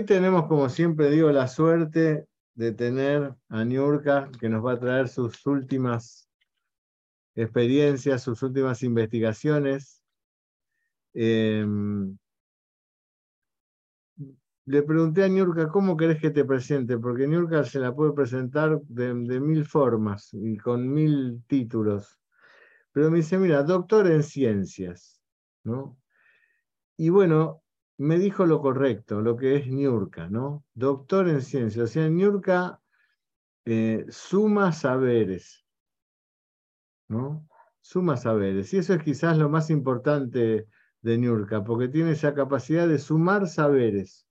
Hoy tenemos, como siempre digo, la suerte de tener a Niurka, que nos va a traer sus últimas experiencias, sus últimas investigaciones. Em, le pregunté a Niurka, ¿cómo querés que te presente? Porque Niurka se la puede presentar de, mil formas y con mil títulos. Pero me dice, mira, doctor en ciencias, ¿no? Y bueno, me dijo lo correcto, lo que es Niurka, ¿no? Doctor en ciencias. O sea, Niurka eh, suma saberes, ¿no? Suma saberes. Y eso es quizás lo más importante de Niurka, porque tiene esa capacidad de sumar saberes.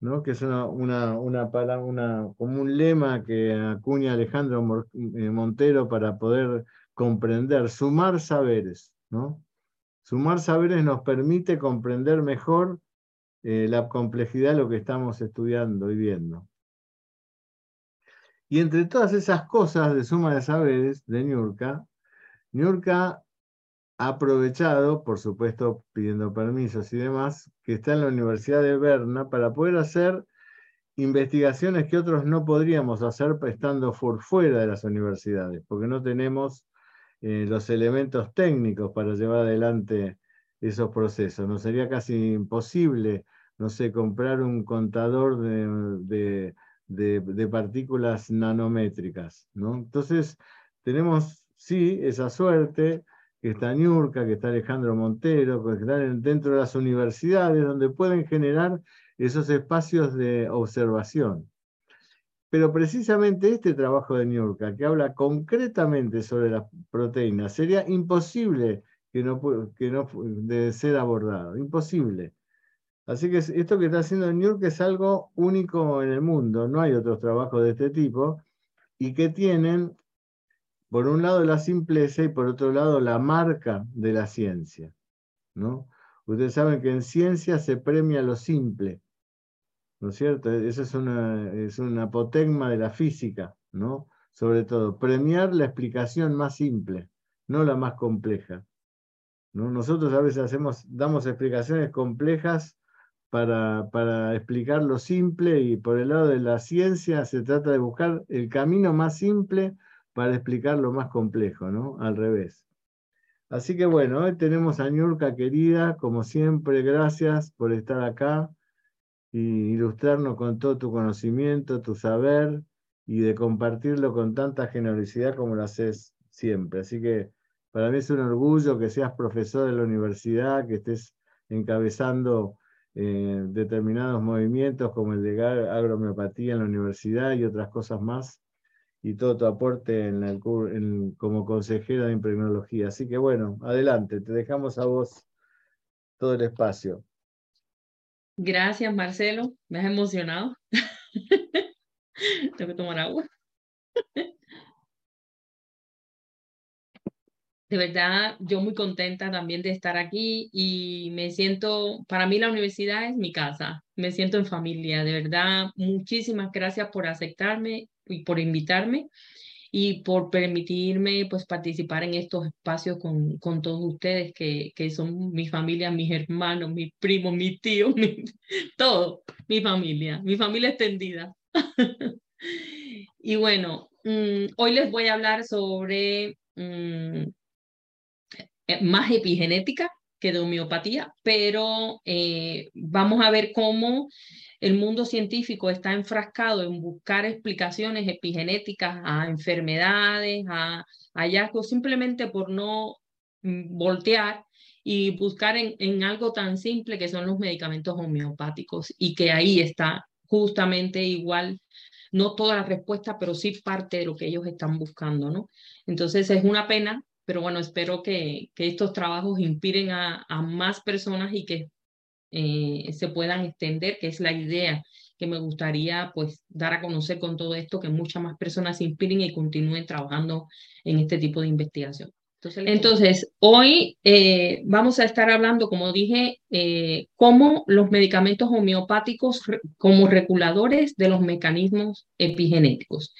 ¿no? que es una, una, una, como un lema que acuña Alejandro eh, Montero para poder comprender, sumar saberes. ¿no? Sumar saberes nos permite comprender mejor eh, la complejidad de lo que estamos estudiando y viendo. Y entre todas esas cosas de suma de saberes de Niurka, Niurka ha aprovechado, por supuesto pidiendo permisos y demás, que está en la Universidad de Berna para poder hacer investigaciones que otros no podríamos hacer estando por fuera de las universidades, porque no tenemos eh, los elementos técnicos para llevar adelante esos procesos. Nos sería casi imposible, no sé, comprar un contador de, de partículas nanométricas. ¿no? Entonces, tenemos, sí, esa suerte que está Ñurka, que está Alejandro Montero, que están dentro de las universidades, donde pueden generar esos espacios de observación. Pero precisamente este trabajo de Niurka, que habla concretamente sobre las proteínas, sería imposible que no, que no de ser abordado, imposible. Así que esto que está haciendo Niurka es algo único en el mundo, no hay otros trabajos de este tipo, y que tienen por un lado la simpleza y por otro lado la marca de la ciencia. ¿no? Ustedes saben que en ciencia se premia lo simple, ¿no es cierto? Eso es una, es un apotegma de la física, ¿no? Sobre todo, premiar la explicación más simple, no la más compleja. ¿no? Nosotros a veces hacemos, damos explicaciones complejas para, para explicar lo simple y por el lado de la ciencia se trata de buscar el camino más simple para explicar lo más complejo, ¿no? Al revés. Así que bueno, hoy tenemos a Ñurka querida, como siempre, gracias por estar acá y ilustrarnos con todo tu conocimiento, tu saber y de compartirlo con tanta generosidad como lo haces siempre. Así que para mí es un orgullo que seas profesor de la universidad, que estés encabezando eh, determinados movimientos como el de agromeopatía en la universidad y otras cosas más y todo tu aporte en como consejera de impregnología. Así que bueno, adelante, te dejamos a vos todo el espacio. Gracias, Marcelo. Me has emocionado. Tengo que tomar agua. De verdad, yo muy contenta también de estar aquí y me siento, para mí la universidad es mi casa, me siento en familia. De verdad, muchísimas gracias por aceptarme y por invitarme y por permitirme pues participar en estos espacios con, con todos ustedes que, que son mi familia, mis hermanos, mis primos, mis tíos, todo, mi familia, mi familia extendida. y bueno, mm, hoy les voy a hablar sobre mm, eh, más epigenética que de homeopatía, pero eh, vamos a ver cómo el mundo científico está enfrascado en buscar explicaciones epigenéticas a enfermedades, a, hallazgos, simplemente por no mm, voltear y buscar en, en algo tan simple que son los medicamentos homeopáticos y que ahí está justamente igual no toda la respuesta, pero sí parte de lo que ellos están buscando, ¿no? Entonces es una pena, pero bueno, espero que, que estos trabajos inspiren a, a, más personas y que eh, se puedan extender, que es la idea que me gustaría pues dar a conocer con todo esto, que muchas más personas se inspiren y continúen trabajando en este tipo de investigación. Entonces, hoy eh, vamos a estar hablando, como dije, eh, cómo los medicamentos homeopáticos como reguladores de los mecanismos epigenéticos.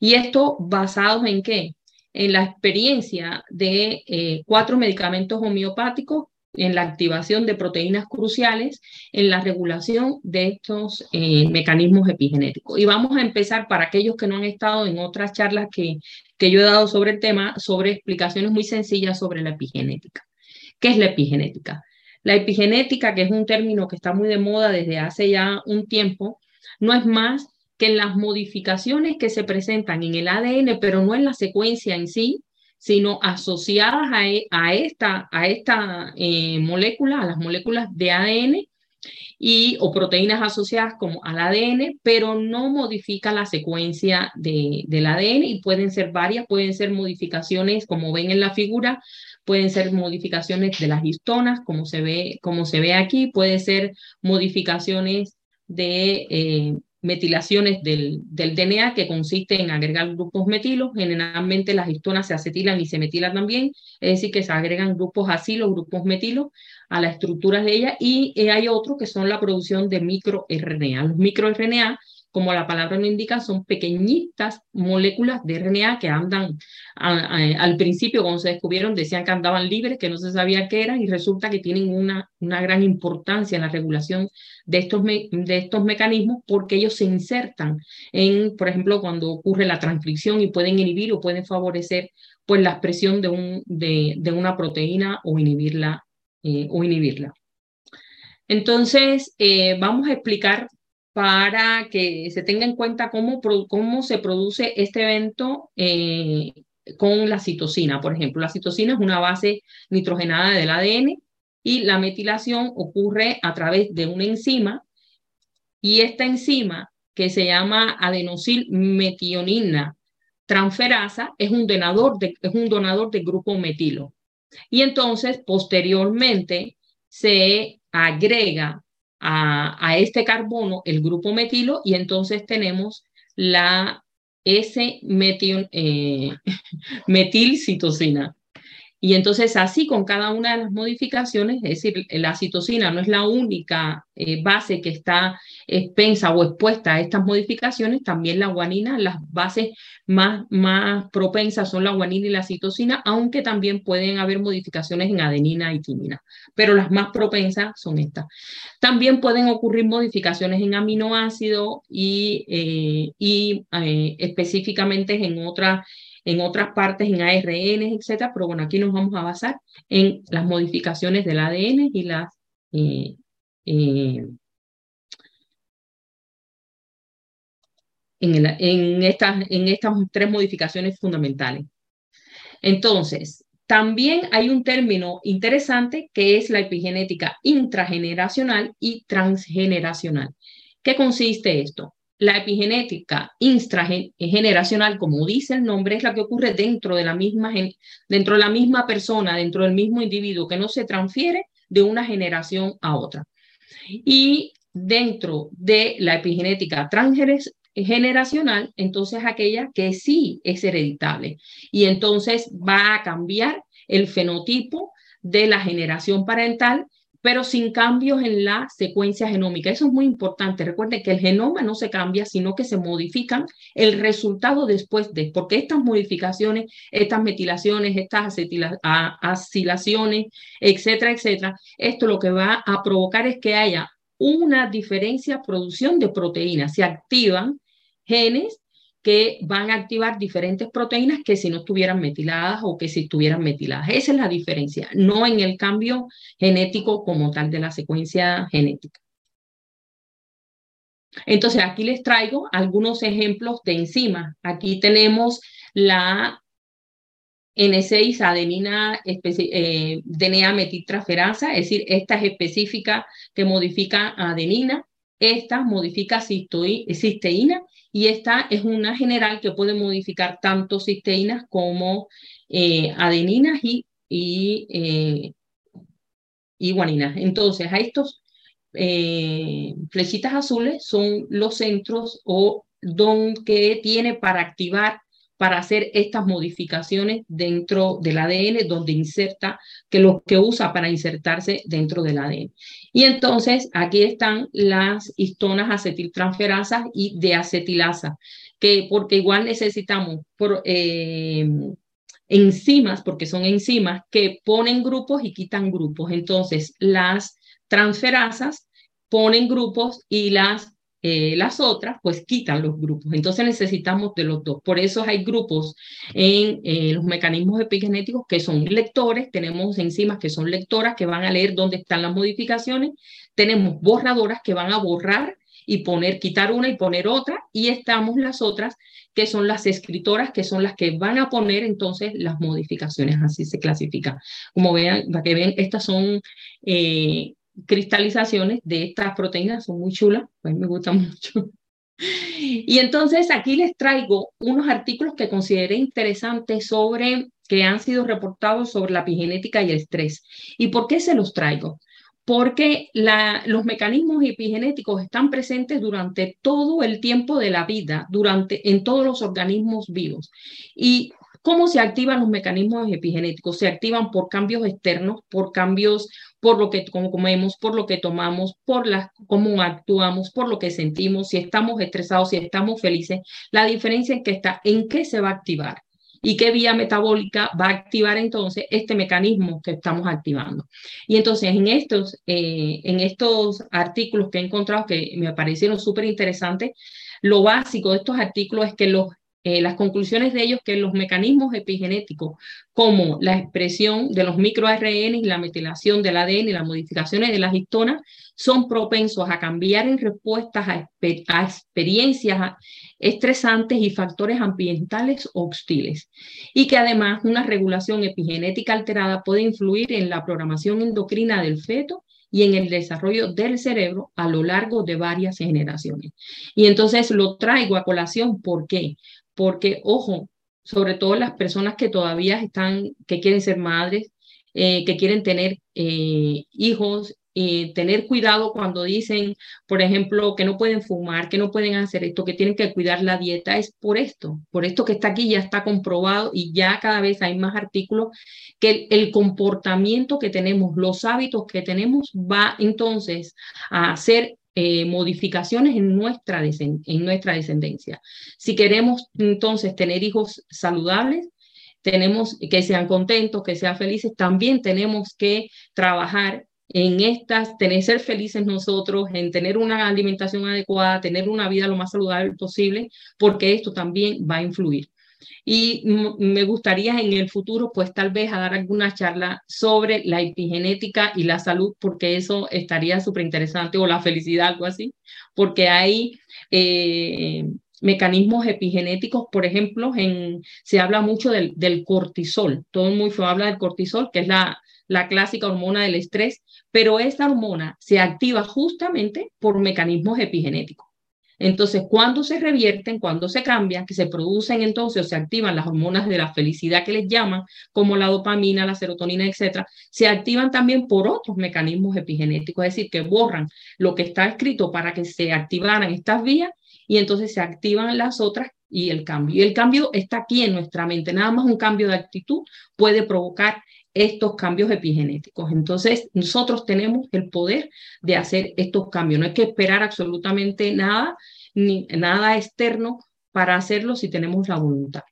Y esto basado en qué? En la experiencia de cuatro medicamentos homeopáticos en la activación de proteínas cruciales en la regulación de estos eh, mecanismos epigenéticos. Y vamos a empezar para aquellos que no han estado en otras charlas que, que yo he dado sobre el tema, sobre explicaciones muy sencillas sobre la epigenética. ¿Qué es la epigenética? La epigenética, que es un término que está muy de moda desde hace ya un tiempo, no es más que las modificaciones que se presentan en el ADN, pero no en la secuencia en sí, sino asociadas a, e, esta, a esta eh, molécula, a las moléculas de ADN y, o proteínas asociadas como al ADN, pero no modifica la secuencia de, del ADN y pueden ser varias, pueden ser modificaciones, como ven en la figura, pueden ser modificaciones de las histonas, como se ve, como se ve aquí, puede ser modificaciones de eh, metilaciones del, del, DNA que consiste en agregar grupos metilos. Generalmente las histonas se acetilan y se metilan también, es decir, que se agregan grupos asilos, grupos metilos a las estructuras de ellas y eh, hay otros que son la producción de microRNA. Los microRNA como la palabra lo indica, son pequeñitas moléculas de RNA que andan al principio, cuando se descubrieron, decían que andaban libres, que no se sabía qué eran, y resulta que tienen una, una gran importancia en la regulación de estos, de estos mecanismos porque ellos se insertan en, por ejemplo, cuando ocurre la transcripción y pueden inhibir o pueden favorecer pues, la expresión de, un, de, de una proteína o inhibirla. Eh, o inhibirla. Entonces, eh, vamos a explicar para que se tenga en cuenta cómo, cómo se produce este evento eh, con la citosina. Por ejemplo, la citosina es una base nitrogenada del ADN y la metilación ocurre a través de una enzima y esta enzima que se llama adenosilmetionina transferasa es un donador de, es un donador de grupo metilo. Y entonces, posteriormente, se agrega a, este carbono el grupo metilo y entonces tenemos la S-metil eh. Y entonces así con cada una de las modificaciones, es decir, la citosina no es la única eh, base que está expensa o expuesta a estas modificaciones, también la guanina, las bases más, más propensas son la guanina y la citosina, aunque también pueden haber modificaciones en adenina y timina, pero las más propensas son estas. También pueden ocurrir modificaciones en aminoácidos y, eh, y eh, específicamente en otras en otras partes, en ARN, etcétera, pero bueno, aquí nos vamos a basar en las modificaciones del ADN y las eh, eh, en, estas, en estas tres modificaciones fundamentales. Entonces, también hay un término interesante que es la epigenética intrageneracional y transgeneracional. ¿Qué consiste esto? La epigenética intrageneracional, como dice el nombre, es la que ocurre dentro de la misma, dentro de la misma persona, dentro del mismo individuo, que no se transfiere de una generación a otra. Y dentro de la epigenética transgeneracional, entonces aquella que sí es hereditable. Y entonces va a cambiar el fenotipo de la generación parental pero sin cambios en la secuencia genómica. Eso es muy importante. Recuerden que el genoma no se cambia, sino que se modifican el resultado después de, porque estas modificaciones, estas metilaciones, estas acilaciones, etcétera, etcétera, esto lo que va a provocar es que haya una diferencia producción de proteínas. Se activan genes que van a activar diferentes proteínas que si no estuvieran metiladas o que si estuvieran metiladas. Esa es la diferencia, no en el cambio genético como tal de la secuencia genética. Entonces, aquí les traigo algunos ejemplos de enzimas. Aquí tenemos la N6 adenina eh, DNA metiltransferasa, es decir, esta es específica que modifica adenina, esta modifica cisteína y esta es una general que puede modificar tanto cisteínas como eh, adeninas y, y, eh, guaninas. Entonces, a estos eh, flechitas azules son los centros o don que tiene para activar para hacer estas modificaciones dentro del ADN, donde inserta, que lo que usa para insertarse dentro del ADN. Y entonces aquí están las histonas acetiltransferasas y de acetilasa, que porque igual necesitamos por, eh, enzimas, porque son enzimas que ponen grupos y quitan grupos. Entonces, las transferasas ponen grupos y las, eh, las otras pues quitan los grupos. Entonces necesitamos de los dos. Por eso hay grupos en eh, los mecanismos epigenéticos que son lectores, tenemos enzimas que son lectoras que van a leer dónde están las modificaciones, tenemos borradoras que van a borrar y poner, quitar una y poner otra, y estamos las otras que son las escritoras, que son las que van a poner entonces las modificaciones, así se clasifica. Como vean, para que vean, estas son eh, cristalizaciones de estas proteínas, son muy chulas, pues me gustan mucho. Y entonces aquí les traigo unos artículos que consideré interesantes sobre que han sido reportados sobre la epigenética y el estrés. ¿Y por qué se los traigo? porque los mecanismos epigenéticos están presentes durante todo el tiempo de la vida, durante, en todos los organismos vivos. ¿Y cómo se activan los mecanismos epigenéticos? Se activan por cambios externos, por cambios por lo que comemos, por lo que tomamos, por las, cómo actuamos, por lo que sentimos, si estamos estresados, si estamos felices. La diferencia en que está en qué se va a activar y qué vía metabólica va a activar entonces este mecanismo que estamos activando. Y entonces en estos, eh, en estos artículos que he encontrado que me parecieron súper interesantes, lo básico de estos artículos es que los eh, las conclusiones de ellos que los mecanismos epigenéticos, como la expresión de los microARN y la metilación del ADN y las modificaciones de las histonas, son propensos a cambiar en respuestas a, a experiencias estresantes y factores ambientales hostiles, y que además una regulación epigenética alterada puede influir en la programación endocrina del feto y en el desarrollo del cerebro a lo largo de varias generaciones. Y entonces lo traigo a colación, ¿por qué? Porque, ojo, sobre todo las personas que todavía están, que quieren ser madres, eh, que quieren tener eh, hijos, y tener cuidado cuando dicen, por ejemplo, que no pueden fumar, que no pueden hacer esto, que tienen que cuidar la dieta, es por esto, por esto que está aquí ya está comprobado y ya cada vez hay más artículos que el comportamiento que tenemos, los hábitos que tenemos va entonces a hacer eh, modificaciones en nuestra, en nuestra descendencia. Si queremos entonces tener hijos saludables, tenemos que sean contentos, que sean felices, también tenemos que trabajar en estas, tener ser felices nosotros, en tener una alimentación adecuada, tener una vida lo más saludable posible, porque esto también va a influir y me gustaría en el futuro, pues tal vez dar alguna charla sobre la epigenética y la salud, porque eso estaría súper interesante, o la felicidad, algo así, porque hay eh, mecanismos epigenéticos, por ejemplo, en, se habla mucho del, del cortisol, todo el mundo habla del cortisol, que es la, la clásica hormona del estrés, pero esta hormona se activa justamente por mecanismos epigenéticos. Entonces, cuando se revierten, cuando se cambian, que se producen entonces o se activan las hormonas de la felicidad que les llaman, como la dopamina, la serotonina, etcétera, se activan también por otros mecanismos epigenéticos, es decir, que borran lo que está escrito para que se activaran estas vías y entonces se activan las otras y el cambio. Y el cambio está aquí en nuestra mente. Nada más un cambio de actitud puede provocar estos cambios epigenéticos. Entonces, nosotros tenemos el poder de hacer estos cambios. No hay que esperar absolutamente nada, ni nada externo para hacerlo si tenemos la voluntad.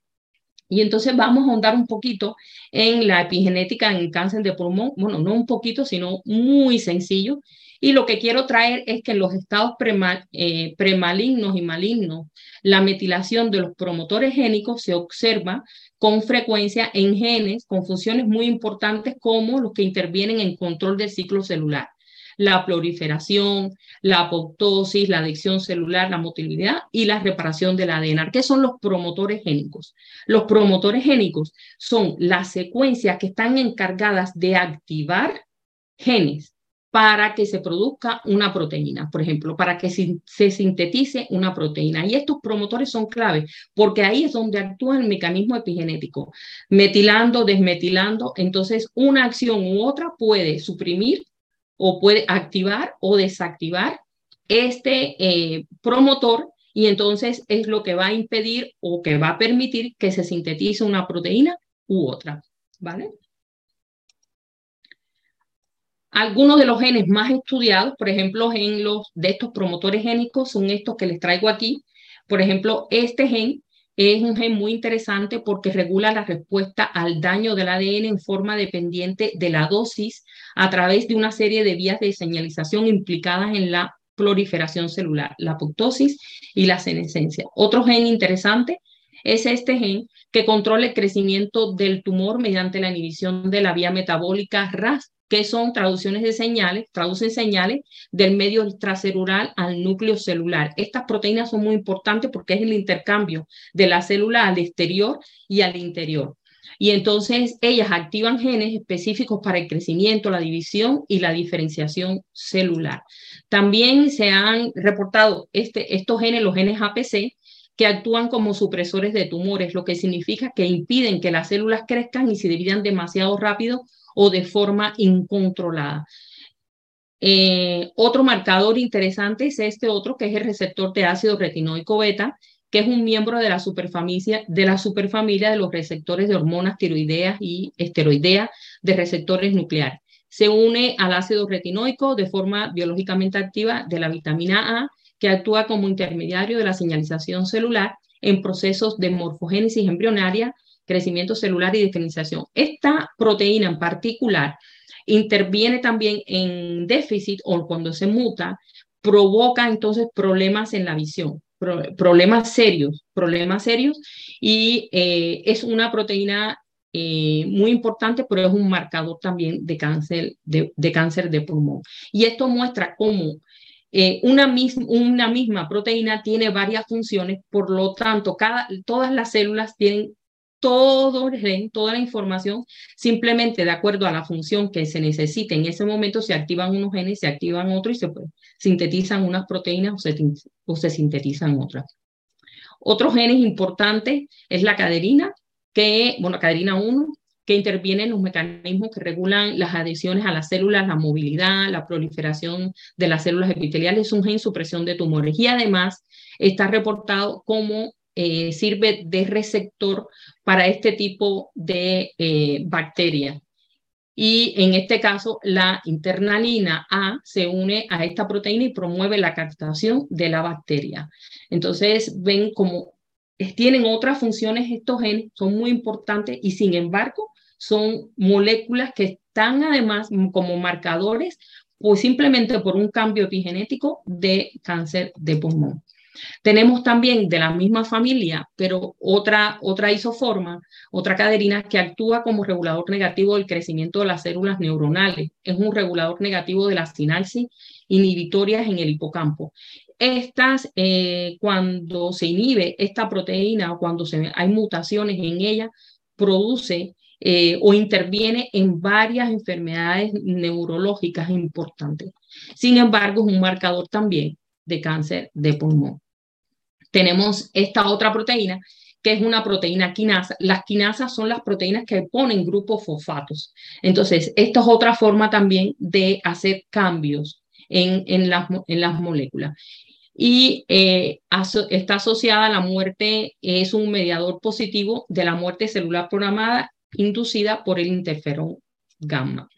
Y entonces vamos a ahondar un poquito en la epigenética en cáncer de pulmón. Bueno, no un poquito, sino muy sencillo. Y lo que quiero traer es que en los estados eh, premalignos y malignos, la metilación de los promotores génicos se observa con frecuencia en genes con funciones muy importantes como los que intervienen en control del ciclo celular, la proliferación, la apoptosis, la adicción celular, la motilidad y la reparación del ADN. ¿Qué son los promotores génicos? Los promotores génicos son las secuencias que están encargadas de activar genes para que se produzca una proteína, por ejemplo, para que se, sintetice una proteína. Y estos promotores son claves porque ahí es donde actúa el mecanismo epigenético, metilando, desmetilando. Entonces, una acción u otra puede suprimir o puede activar o desactivar este eh, promotor y entonces es lo que va a impedir o que va a permitir que se sintetice una proteína u otra. ¿Vale? Algunos de los genes más estudiados, por ejemplo, en los de estos promotores génicos son estos que les traigo aquí. Por ejemplo, este gen es un gen muy interesante porque regula la respuesta al daño del ADN en forma dependiente de la dosis a través de una serie de vías de señalización implicadas en la proliferación celular, la apoptosis y la senescencia. Otro gen interesante es este gen que controla el crecimiento del tumor mediante la inhibición de la vía metabólica RAS, que son traducciones de señales, traducen señales del medio extracelular al núcleo celular. Estas proteínas son muy importantes porque es el intercambio de la célula al exterior y al interior. Y entonces ellas activan genes específicos para el crecimiento, la división y la diferenciación celular. También se han reportado este, estos genes, los genes APC, que actúan como supresores de tumores, lo que significa que impiden que las células crezcan y se dividan demasiado rápido o de forma incontrolada. Eh, otro marcador interesante es este otro, que es el receptor de ácido retinoico beta, que es un miembro de la superfamilia de, la superfamilia de los receptores de hormonas tiroideas y esteroideas de receptores nucleares. Se une al ácido retinoico de forma biológicamente activa de la vitamina A, que actúa como intermediario de la señalización celular en procesos de morfogénesis embrionaria, crecimiento celular y diferenciación. Esta proteína en particular interviene también en déficit o cuando se muta, provoca entonces problemas en la visión problemas serios, problemas serios, y eh, es una proteína eh, muy importante, pero es un marcador también de cáncer de, cáncer de pulmón. Y esto muestra cómo eh, una, misma, una misma proteína tiene varias funciones, por lo tanto, cada, todas las células tienen todo toda la información, simplemente de acuerdo a la función que se necesite. En ese momento se activan unos genes, se activan otros y se sintetizan unas proteínas o se, o se sintetizan otras. Otros genes importantes es la caderina, que, bueno, caderina 1, que interviene en los mecanismos que regulan las adhesiones a las células, la movilidad, la proliferación de las células epiteliales, es un gen supresión de tumores y además está reportado como eh, sirve de receptor para este tipo de eh, bacterias. Y en este caso, la internalina A se une a esta proteína y promueve la captación de la bacteria. Entonces, ven como tienen otras funciones estos genes, son muy importantes y sin embargo, son moléculas que están además como marcadores o simplemente por un cambio epigenético de cáncer de pulmón. Tenemos también de la misma familia, pero otra, otra isoforma, otra caderina que actúa como regulador negativo del crecimiento de las células neuronales. Es un regulador negativo de las sinapsis inhibitorias en el hipocampo. Estas, eh, cuando se inhibe esta proteína o cuando se, hay mutaciones en ella, produce eh, o interviene en varias enfermedades neurológicas importantes. Sin embargo, es un marcador también de cáncer de pulmón. Tenemos esta otra proteína que es una proteína quinasa. Las quinasas son las proteínas que ponen grupos fosfatos. Entonces, esta es otra forma también de hacer cambios en, en, las, en las moléculas. Y eh, está asociada a la muerte, es un mediador positivo de la muerte celular programada inducida por el interferón gamma.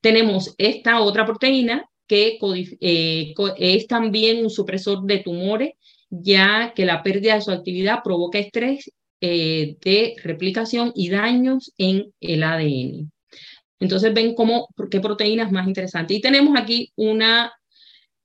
Tenemos esta otra proteína que eh, es también un supresor de tumores, ya que la pérdida de su actividad provoca estrés eh, de replicación y daños en el ADN. Entonces ven cómo, qué proteínas más interesantes. Y tenemos aquí una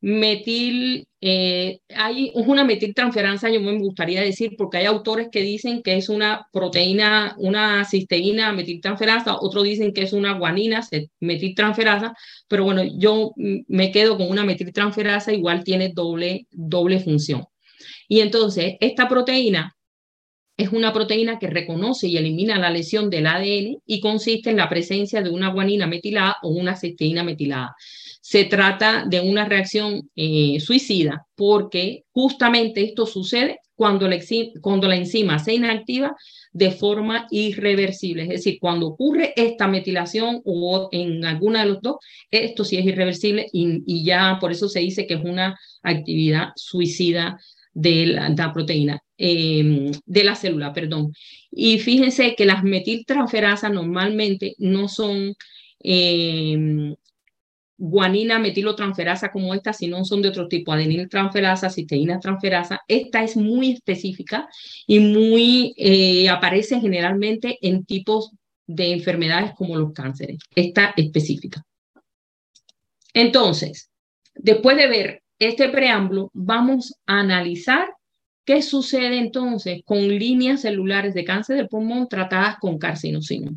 metil, eh, hay una metiltransferasa, yo me gustaría decir, porque hay autores que dicen que es una proteína, una cisteína metiltransferasa, otros dicen que es una guanina metiltransferasa, pero bueno, yo me quedo con una metiltransferasa, igual tiene doble, doble función. Y entonces, esta proteína es una proteína que reconoce y elimina la lesión del ADN y consiste en la presencia de una guanina metilada o una cisteína metilada se trata de una reacción eh, suicida, porque justamente esto sucede cuando la, enzima se inactiva de forma irreversible. Es decir, cuando ocurre esta metilación o en alguna de los dos, esto sí es irreversible y, ya por eso se dice que es una actividad suicida de la, proteína, em, de la célula, perdón. Y fíjense que las metiltransferasas normalmente no son em, guanina metilotransferasa como esta, si no son de otro tipo, adeniltransferasa, cisteína transferasa. Esta es muy específica y muy eh, aparece generalmente en tipos de enfermedades como los cánceres. Esta específica. Entonces, después de ver este preámbulo, vamos a analizar qué sucede entonces con líneas celulares de cáncer del pulmón tratadas con carcinosina.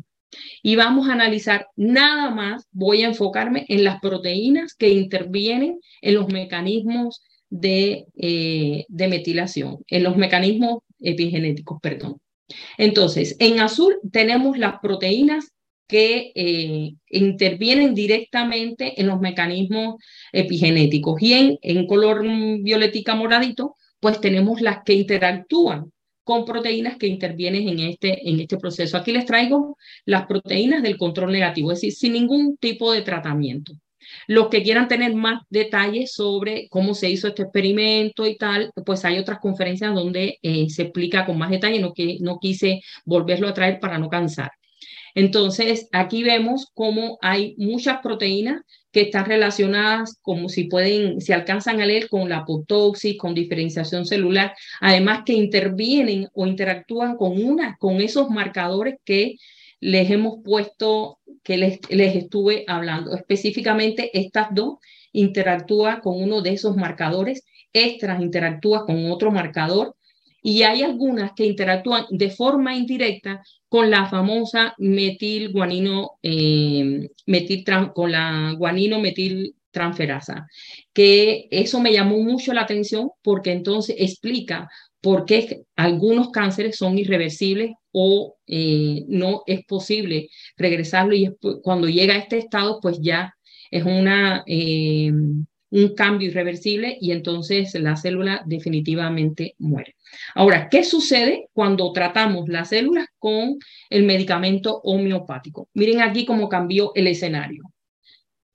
Y vamos a analizar nada más, voy a enfocarme en las proteínas que intervienen en los mecanismos de, eh, de metilación, en los mecanismos epigenéticos, perdón. Entonces, en azul tenemos las proteínas que eh, intervienen directamente en los mecanismos epigenéticos y en, en color violetica moradito, pues tenemos las que interactúan con proteínas que intervienen en este, en este proceso. Aquí les traigo las proteínas del control negativo, es decir, sin ningún tipo de tratamiento. Los que quieran tener más detalles sobre cómo se hizo este experimento y tal, pues hay otras conferencias donde eh, se explica con más detalle, no, que, no quise volverlo a traer para no cansar. Entonces, aquí vemos cómo hay muchas proteínas que están relacionadas, como si pueden, si alcanzan a leer con la apoptosis, con diferenciación celular, además que intervienen o interactúan con una, con esos marcadores que les hemos puesto, que les, les estuve hablando. Específicamente, estas dos interactúan con uno de esos marcadores, estas interactúa con otro marcador y hay algunas que interactúan de forma indirecta con la famosa metil guanino, eh, metil con la guanino metil transferasa, que eso me llamó mucho la atención porque entonces explica por qué algunos cánceres son irreversibles o eh, no es posible regresarlo y cuando llega a este estado pues ya es una, eh, un cambio irreversible y entonces la célula definitivamente muere. Ahora, ¿qué sucede cuando tratamos las células con el medicamento homeopático? Miren aquí cómo cambió el escenario.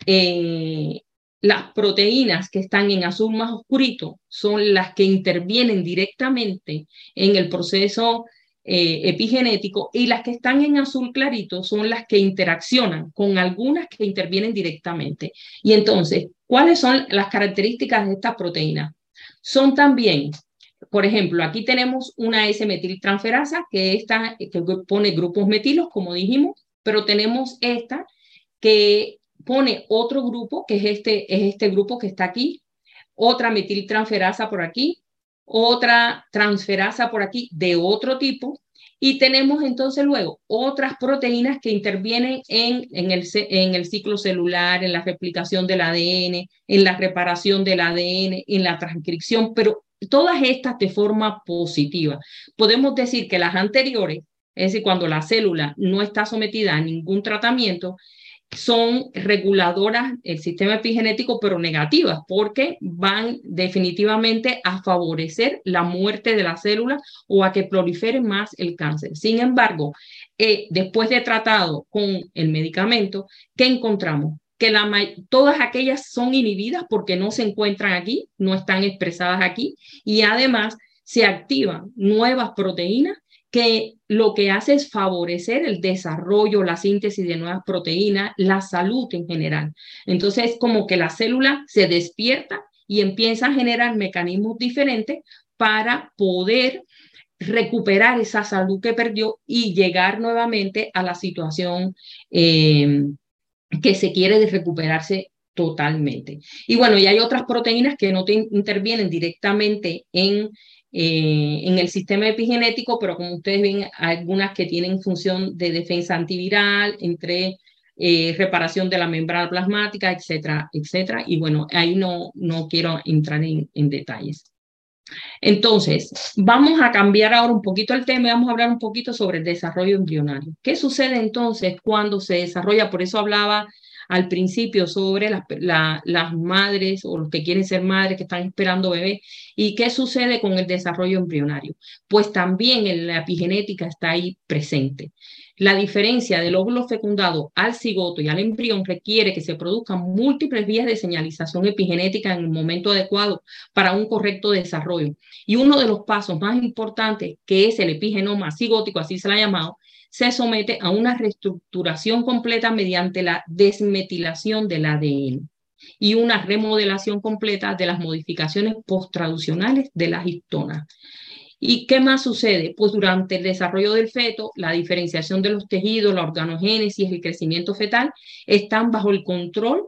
Eh, las proteínas que están en azul más oscurito son las que intervienen directamente en el proceso eh, epigenético y las que están en azul clarito son las que interaccionan con algunas que intervienen directamente. Y entonces, ¿cuáles son las características de estas proteínas? Son también, por ejemplo, aquí tenemos una S-metiltransferasa que, esta, que pone grupos metilos, como dijimos, pero tenemos esta que pone otro grupo, que es este, es este grupo que está aquí, otra metiltransferasa por aquí, otra transferasa por aquí de otro tipo, y tenemos entonces luego otras proteínas que intervienen en, en, el, en el ciclo celular, en la replicación del ADN, en la reparación del ADN, en la transcripción, pero todas estas de forma positiva. Podemos decir que las anteriores, es decir, cuando la célula no está sometida a ningún tratamiento, son reguladoras del sistema epigenético, pero negativas, porque van definitivamente a favorecer la muerte de la célula o a que prolifere más el cáncer. Sin embargo, eh, después de tratado con el medicamento, ¿qué encontramos? Que todas aquellas son inhibidas porque no se encuentran aquí, no están expresadas aquí, y además se activan nuevas proteínas que lo que hace es favorecer el desarrollo, la síntesis de nuevas proteínas, la salud en general. Entonces es como que la célula se despierta y empieza a generar mecanismos diferentes para poder recuperar esa salud que perdió y llegar nuevamente a la situación eh, que se quiere recuperarse totalmente. Y bueno, y hay otras proteínas que no intervienen directamente en eh, en el sistema epigenético, pero como ustedes ven, algunas que tienen función de defensa antiviral, entre eh, reparación de la membrana plasmática, etcétera, etcétera. Y bueno, ahí no, no quiero entrar en, en detalles. Entonces, vamos a cambiar ahora un poquito el tema y vamos a hablar un poquito sobre el desarrollo embrionario. ¿Qué sucede entonces cuando se desarrolla? Por eso hablaba al principio sobre las madres o los que quieren ser madres que están esperando bebé y qué sucede con el desarrollo embrionario. Pues también en la epigenética está ahí presente. La diferencia del óvulo fecundado al cigoto y al embrión requiere que se produzcan múltiples vías de señalización epigenética en el momento adecuado para un correcto desarrollo. Y uno de los pasos más importantes, que es el epigenoma cigótico, así se le ha llamado, se somete a una reestructuración completa mediante la desmetilación del ADN. y una remodelación completa de las modificaciones posttraducionales de las histonas. ¿Y qué más sucede? Pues durante el desarrollo del feto, la diferenciación de los tejidos, la organogénesis, el crecimiento fetal, están bajo el control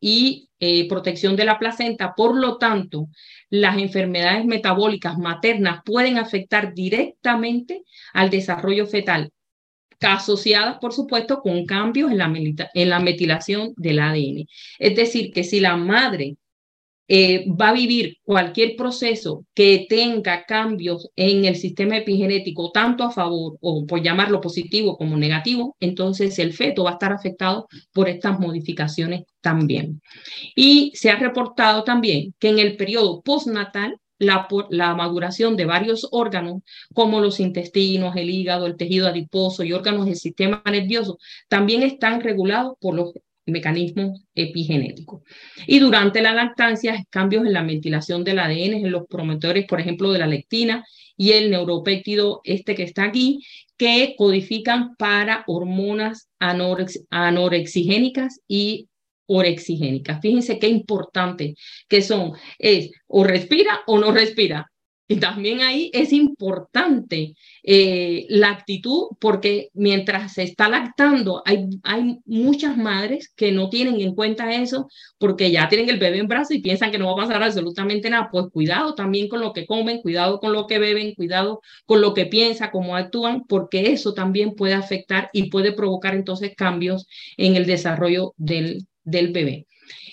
y eh, protección de la placenta. Por lo tanto, las enfermedades metabólicas maternas pueden afectar directamente al desarrollo fetal, asociadas, por supuesto, con cambios en la, en la metilación del ADN. Es decir, que si la madre eh, va a vivir cualquier proceso que tenga cambios en el sistema epigenético, tanto a favor o por llamarlo positivo como negativo, entonces el feto va a estar afectado por estas modificaciones también. Y se ha reportado también que en el periodo postnatal, la, la, maduración de varios órganos, como los intestinos, el hígado, el tejido adiposo y órganos del sistema nervioso, también están regulados por los mecanismos epigenéticos. Y durante la lactancia, cambios en la ventilación del ADN, en los promotores, por ejemplo, de la lectina y el neuropéptido este que está aquí, que codifican para hormonas anorex anorexigénicas y orexigénicas. Fíjense qué importante que son, es o respira o no respira. Y también ahí es importante eh, la actitud, porque mientras se está lactando, hay, hay muchas madres que no tienen en cuenta eso porque ya tienen el bebé en brazos y piensan que no va a pasar absolutamente nada. Pues cuidado también con lo que comen, cuidado con lo que beben, cuidado con lo que piensan, cómo actúan, porque eso también puede afectar y puede provocar entonces cambios en el desarrollo del, del bebé.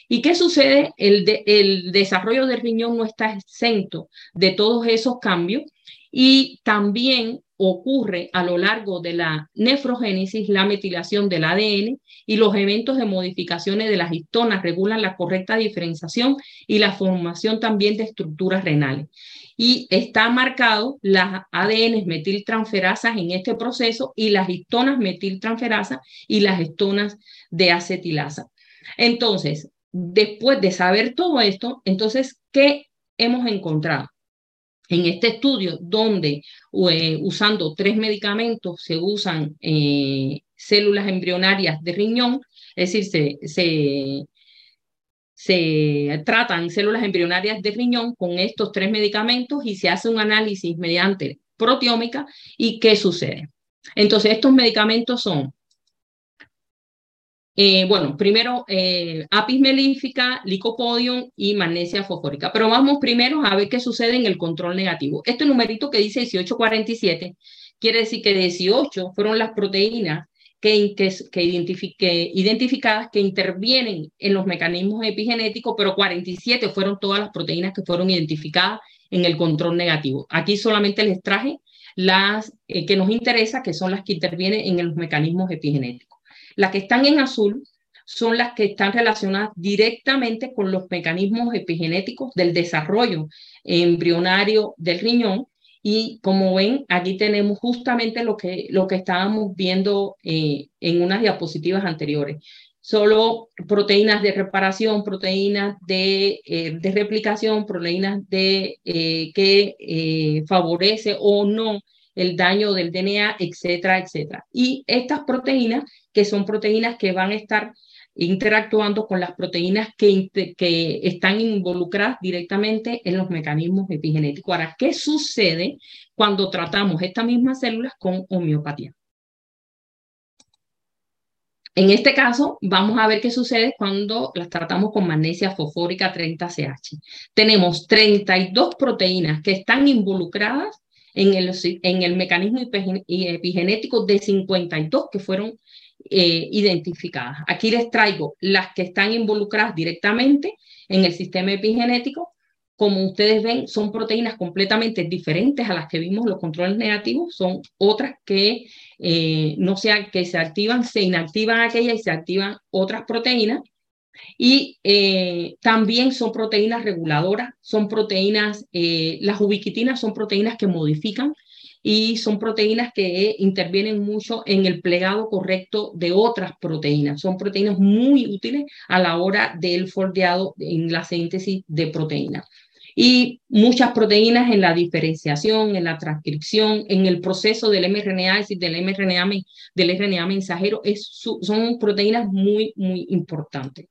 ¿Y qué sucede? El, el desarrollo del riñón no está exento de todos esos cambios y también ocurre a lo largo de la nefrogénesis la metilación del ADN y los eventos de modificaciones de las histonas regulan la correcta diferenciación y la formación también de estructuras renales. Y está marcado las ADN metiltransferasas en este proceso y las histonas metiltransferasas y las histonas de acetilasa. Entonces, después de saber todo esto, entonces, ¿qué hemos encontrado? En este estudio, donde eh, usando tres medicamentos se usan eh, células embrionarias de riñón, es decir, se, se tratan células embrionarias de riñón con estos tres medicamentos y se hace un análisis mediante proteómica y qué sucede. Entonces, estos medicamentos son eh, bueno, primero eh, apis melífica, licopodium y magnesia fosfórica. Pero vamos primero a ver qué sucede en el control negativo. Este numerito que dice 1847 quiere decir que 18 fueron las proteínas que, que, identificadas que intervienen en los mecanismos epigenéticos, pero 47 fueron todas las proteínas que fueron identificadas en el control negativo. Aquí solamente les traje las eh, que nos interesa, que son las que intervienen en los mecanismos epigenéticos. Las que están en azul son las que están relacionadas directamente con los mecanismos epigenéticos del desarrollo embrionario del riñón. Y como ven, aquí tenemos justamente lo que, lo que estábamos viendo eh, en unas diapositivas anteriores. Solo proteínas de reparación, proteínas de, eh, de replicación, proteínas de, eh, que favorece o no el daño del DNA, etcétera, etcétera. Y estas proteínas, que son proteínas que van a estar interactuando con las proteínas que, están involucradas directamente en los mecanismos epigenéticos. Ahora, ¿qué sucede cuando tratamos estas mismas células con homeopatía? En este caso, vamos a ver qué sucede cuando las tratamos con magnesia fosfórica 30CH. Tenemos 32 proteínas que están involucradas en el, en el mecanismo epigenético de 52 que fueron eh, identificadas. Aquí les traigo las que están involucradas directamente en el sistema epigenético. Como ustedes ven, son proteínas completamente diferentes a las que vimos los controles negativos. Son otras que eh, no sean que se activan, se inactivan aquellas y se activan otras proteínas. Y eh, también son proteínas reguladoras, son proteínas, las ubiquitinas son proteínas que modifican y son proteínas que intervienen mucho en el plegado correcto de otras proteínas. Son proteínas muy útiles a la hora del foldeado en la síntesis de proteínas y muchas proteínas en la diferenciación, en la transcripción, en el proceso del mRNA, es decir, del mRNA, del RNA mensajero, es, son proteínas muy, muy importantes.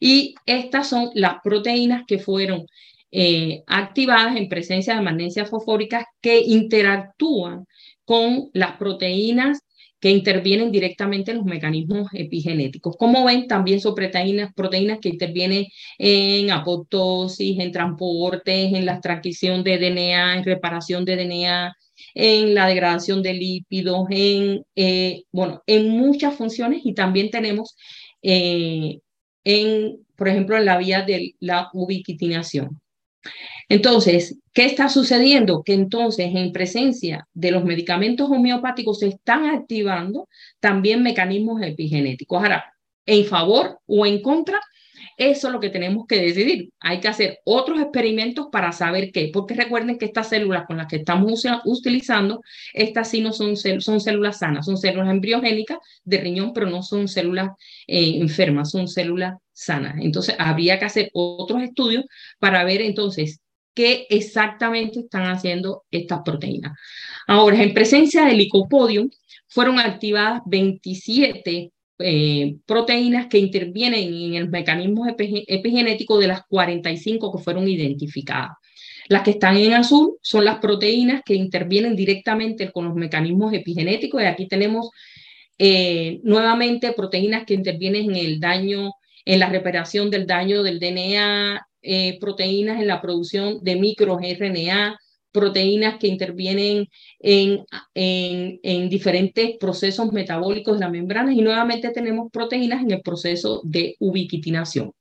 Y estas son las proteínas que fueron eh, activadas en presencia de magnesia fosfórica que interactúan con las proteínas que intervienen directamente en los mecanismos epigenéticos. Como ven, también son proteínas, proteínas que intervienen en apoptosis, en transportes, en la transcripción de DNA, en reparación de DNA, en la degradación de lípidos, en, eh, bueno, en muchas funciones y también tenemos eh, en, por ejemplo, en la vía de la ubiquitinación. Entonces, ¿qué está sucediendo? Que entonces en presencia de los medicamentos homeopáticos se están activando también mecanismos epigenéticos. Ahora, en favor o en contra, eso es lo que tenemos que decidir. Hay que hacer otros experimentos para saber qué, porque recuerden que estas células con las que estamos utilizando, estas sí no son, son células sanas, son células embriogénicas de riñón, pero no son células eh, enfermas, son células Entonces, habría que hacer otros estudios para ver entonces qué exactamente están haciendo estas proteínas. Ahora, en presencia del licopodium, fueron activadas 27 eh, proteínas que intervienen en el mecanismo epigenético de las 45 que fueron identificadas. Las que están en azul son las proteínas que intervienen directamente con los mecanismos epigenéticos y aquí tenemos eh, nuevamente proteínas que intervienen en el daño, en la reparación del daño del DNA, eh, proteínas en la producción de microRNA, proteínas que intervienen en, en, diferentes procesos metabólicos de las membranas y nuevamente tenemos proteínas en el proceso de ubiquitinación.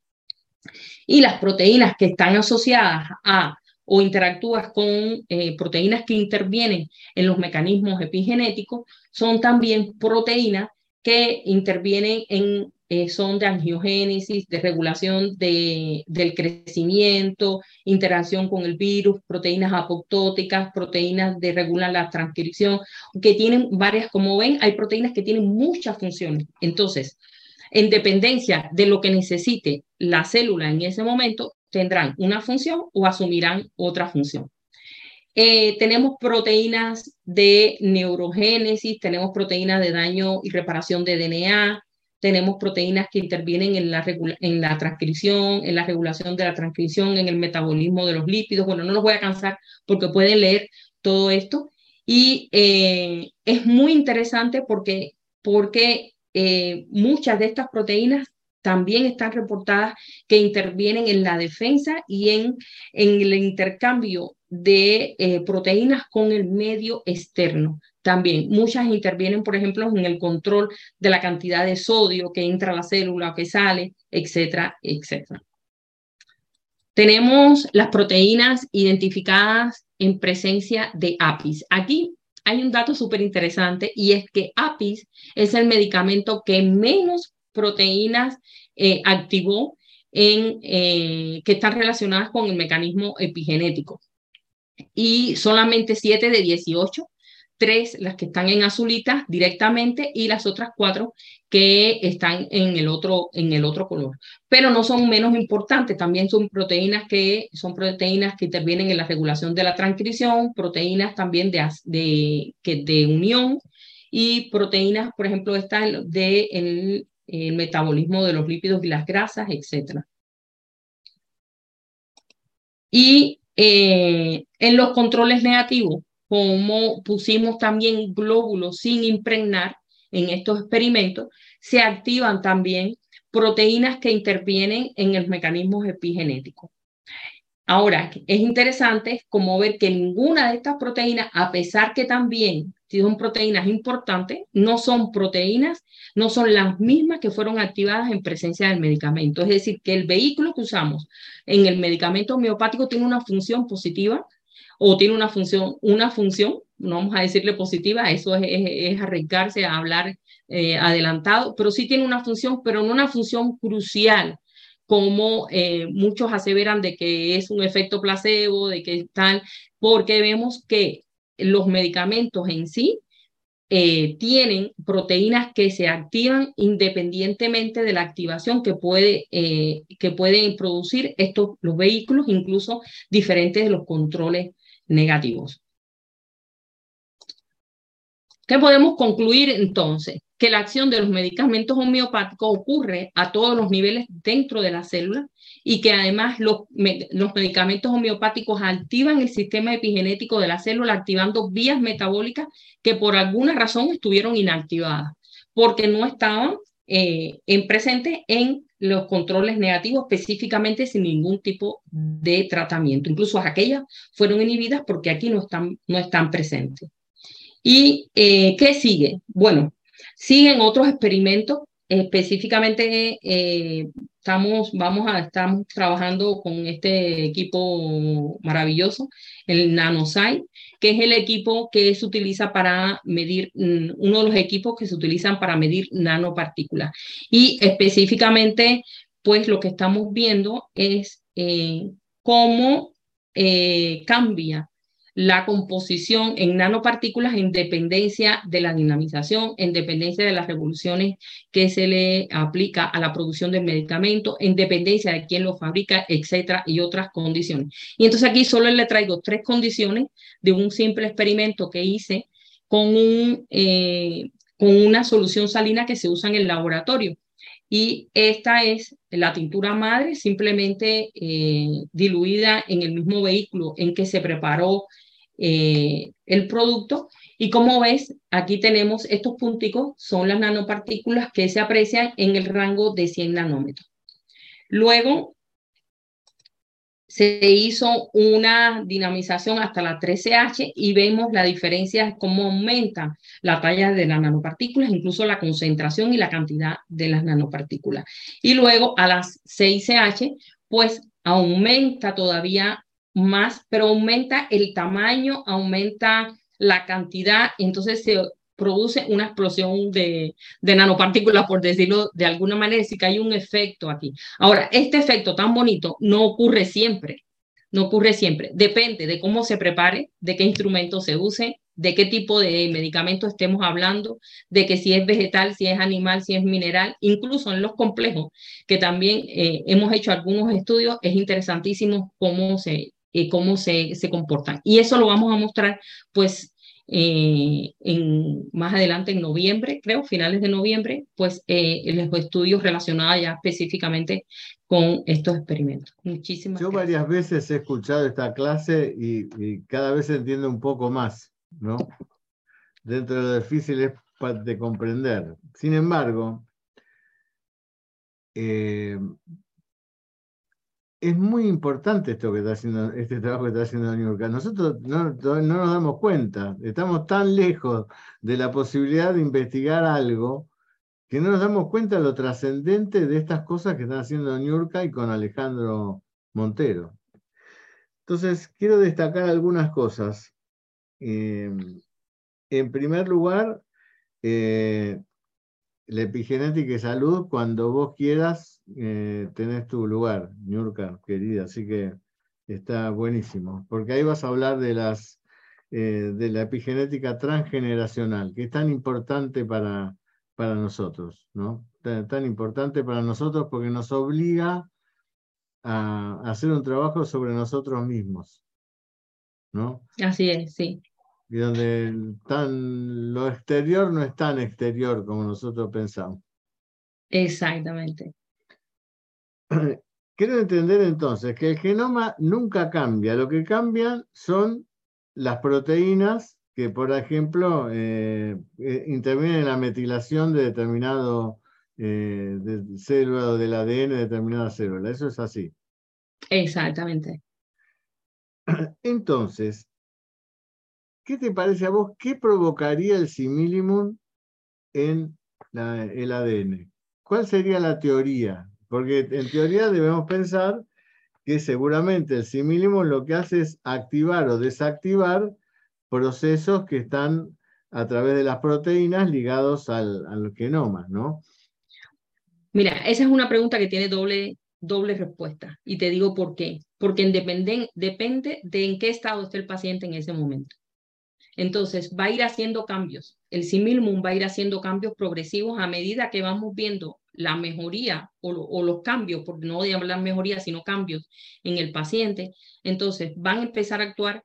Y las proteínas que están asociadas a o interactúan con eh, proteínas que intervienen en los mecanismos epigenéticos son también proteínas que intervienen en eh, son de angiogénesis, de regulación de, del crecimiento, interacción con el virus, proteínas apoptóticas, proteínas de regular la transcripción, que tienen varias, como ven, hay proteínas que tienen muchas funciones. Entonces, en dependencia de lo que necesite la célula en ese momento, tendrán una función o asumirán otra función. Eh, tenemos proteínas de neurogénesis, tenemos proteínas de daño y reparación de DNA, tenemos proteínas que intervienen en la, en la transcripción, en la regulación de la transcripción, en el metabolismo de los lípidos. Bueno, no los voy a cansar porque pueden leer todo esto. Y eh, es muy interesante porque, porque eh, muchas de estas proteínas también están reportadas que intervienen en la defensa y en, en el intercambio de eh, proteínas con el medio externo. También muchas intervienen, por ejemplo, en el control de la cantidad de sodio que entra a la célula o que sale, etcétera, etcétera. Tenemos las proteínas identificadas en presencia de APIS. Aquí hay un dato súper interesante y es que APIS es el medicamento que menos proteínas eh, activó en, eh, que están relacionadas con el mecanismo epigenético. Y solamente 7 de 18 tres las que están en azulita directamente y las otras cuatro que están en el otro en el otro color. Pero no son menos importantes también son proteínas que son proteínas que intervienen en la regulación de la transcripción proteínas también de de, que de unión y proteínas por ejemplo están de el, metabolismo de los lípidos y las grasas etcétera y eh, en los controles negativos como pusimos también glóbulos sin impregnar en estos experimentos, se activan también proteínas que intervienen en el mecanismo epigenético. Ahora, es interesante como ver que ninguna de estas proteínas, a pesar que también son proteínas importantes, no son proteínas, no son las mismas que fueron activadas en presencia del medicamento. Es decir, que el vehículo que usamos en el medicamento homeopático tiene una función positiva, o tiene una función, una función, no vamos a decirle positiva, eso es, es, arriesgarse a hablar eh, adelantado, pero sí tiene una función, pero no una función crucial, como eh, muchos aseveran de que es un efecto placebo, de que están, porque vemos que los medicamentos en sí eh, tienen proteínas que se activan independientemente de la activación que, puede, que pueden producir estos, los vehículos, incluso diferentes de los controles negativos. ¿Qué podemos concluir entonces? Que la acción de los medicamentos homeopáticos ocurre a todos los niveles dentro de la célula y que además los, medicamentos homeopáticos activan el sistema epigenético de la célula, activando vías metabólicas que por alguna razón estuvieron inactivadas, porque no estaban eh, en presente en los controles negativos específicamente sin ningún tipo de tratamiento. Incluso aquellas fueron inhibidas porque aquí no están, no están presentes. ¿Y eh, qué sigue? Bueno, siguen otros experimentos, específicamente eh, estamos, vamos a, estamos trabajando con este equipo maravilloso, el NanoSite, que es el equipo que se utiliza para medir, mm, uno de los equipos que se utilizan para medir nanopartículas. Y específicamente, pues lo que estamos viendo es eh, cómo eh, cambia la composición en nanopartículas en dependencia de la dinamización, en dependencia de las revoluciones que se le aplica a la producción del medicamento, en dependencia de quién lo fabrica, etcétera, y otras condiciones. Y entonces aquí solo le traigo tres condiciones de un simple experimento que hice con, un, eh, con una solución salina que se usa en el laboratorio. Y esta es la tintura madre, simplemente eh, diluida en el mismo vehículo en que se preparó eh, el producto. Y como ves, aquí tenemos estos punticos, son las nanopartículas que se aprecian en el rango de 100 nanómetros. Luego se hizo una dinamización hasta la 13H y vemos la diferencia, cómo aumenta la talla de las nanopartículas, incluso la concentración y la cantidad de las nanopartículas. Y luego a las 6H, pues aumenta todavía más, pero aumenta el tamaño, aumenta la cantidad, entonces se produce una explosión de, de nanopartículas, por decirlo de alguna manera, sí que hay un efecto aquí. Ahora, este efecto tan bonito no ocurre siempre, no ocurre siempre, depende de cómo se prepare, de qué instrumento se use, de qué tipo de medicamento estemos hablando, de que si es vegetal, si es animal, si es mineral, incluso en los complejos, que también eh, hemos hecho algunos estudios, es interesantísimo cómo se, eh, cómo se, se comportan. Y eso lo vamos a mostrar, pues, eh, en, más adelante en noviembre, creo, finales de noviembre, pues eh, los estudios relacionados ya específicamente con estos experimentos. Muchísimas Yo varias veces he escuchado esta clase y, y, cada vez entiendo un poco más, ¿no? Dentro de lo difícil es de comprender. Sin embargo, eh, es muy importante esto que está haciendo, este trabajo que está haciendo York. Nosotros no, no, nos damos cuenta, estamos tan lejos de la posibilidad de investigar algo que no nos damos cuenta de lo trascendente de estas cosas que están haciendo New y con Alejandro Montero. Entonces, quiero destacar algunas cosas. Eh, en primer lugar, eh, la epigenética y salud, cuando vos quieras, eh, tenés tu lugar, Ñurka, querida, así que está buenísimo, porque ahí vas a hablar de, las, eh, de la epigenética transgeneracional, que es tan importante para, para nosotros, ¿no? Tan, importante para nosotros porque nos obliga a, a hacer un trabajo sobre nosotros mismos, ¿no? Así es, sí y donde tan, lo exterior no es tan exterior como nosotros pensamos. Exactamente. Quiero entender entonces que el genoma nunca cambia, lo que cambian son las proteínas que, por ejemplo, eh, eh, intervienen en la metilación de determinado eh, de célula o del ADN de determinada célula. Eso es así. Exactamente. Entonces, ¿Qué te parece a vos? ¿Qué provocaría el simillimum en el ADN? ¿Cuál sería la teoría? Porque en teoría debemos pensar que seguramente el simillimum lo que hace es activar o desactivar procesos que están a través de las proteínas ligados al, al genoma, ¿no? Mira, esa es una pregunta que tiene doble, doble respuesta. Y te digo por qué. Porque depende de en qué estado esté el paciente en ese momento. Entonces, va a ir haciendo cambios. El similmum va a ir haciendo cambios progresivos a medida que vamos viendo la mejoría o, los cambios, porque no hablar mejoría, sino cambios en el paciente. Entonces, van a empezar a actuar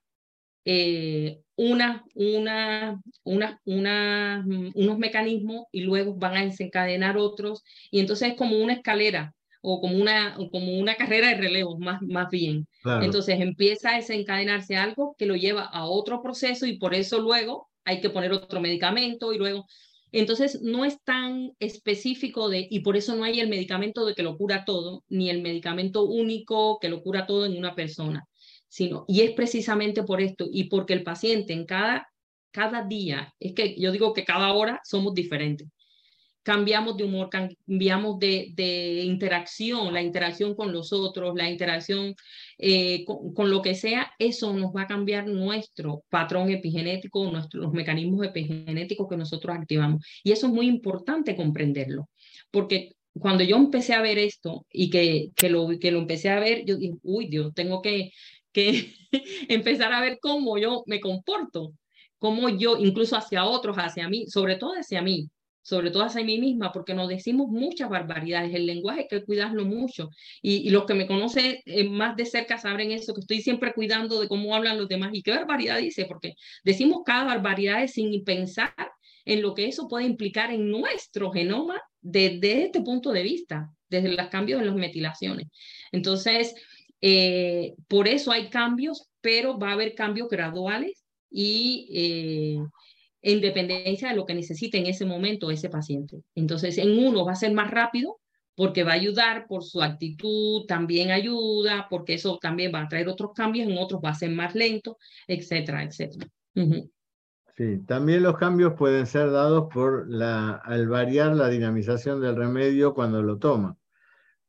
eh, una, una, una, una, unos mecanismos y luego van a desencadenar otros. Y entonces es como una escalera o como una, como una carrera de relevos, más, más bien. Entonces empieza a desencadenarse algo que lo lleva a otro proceso y por eso luego hay que poner otro medicamento y luego... Entonces no es tan específico de, y por eso no hay el medicamento de que lo cura todo, ni el medicamento único que lo cura todo en una persona sino, y es precisamente por esto y porque el paciente en cada, cada día, es que yo digo que cada hora somos diferentes. Cambiamos de humor, cambiamos de, de interacción, la interacción con los otros, la interacción eh, con, lo que sea, eso nos va a cambiar nuestro patrón epigenético, nuestros, los mecanismos epigenéticos que nosotros activamos. Y eso es muy importante comprenderlo, porque cuando yo empecé a ver esto y que, que, lo, que lo empecé a ver, yo dije, uy, Dios, tengo que, que empezar a ver cómo yo me comporto, cómo yo, incluso hacia otros, hacia mí, sobre todo hacia mí, sobre todo hacia mí misma, porque nos decimos muchas barbaridades. El lenguaje hay que cuidarlo mucho. Y, los que me conocen eh, más de cerca saben eso, que estoy siempre cuidando de cómo hablan los demás y qué barbaridad dice, porque decimos cada barbaridad sin pensar en lo que eso puede implicar en nuestro genoma desde este punto de vista, desde los cambios en las metilaciones. Entonces, eh, por eso hay cambios, pero va a haber cambios graduales y eh, en dependencia de lo que necesite en ese momento ese paciente. Entonces, en uno va a ser más rápido porque va a ayudar por su actitud, también ayuda, porque eso también va a traer otros cambios, en otros va a ser más lento, etcétera, etcétera. Sí, también los cambios pueden ser dados por la, al variar la dinamización del remedio cuando lo toma.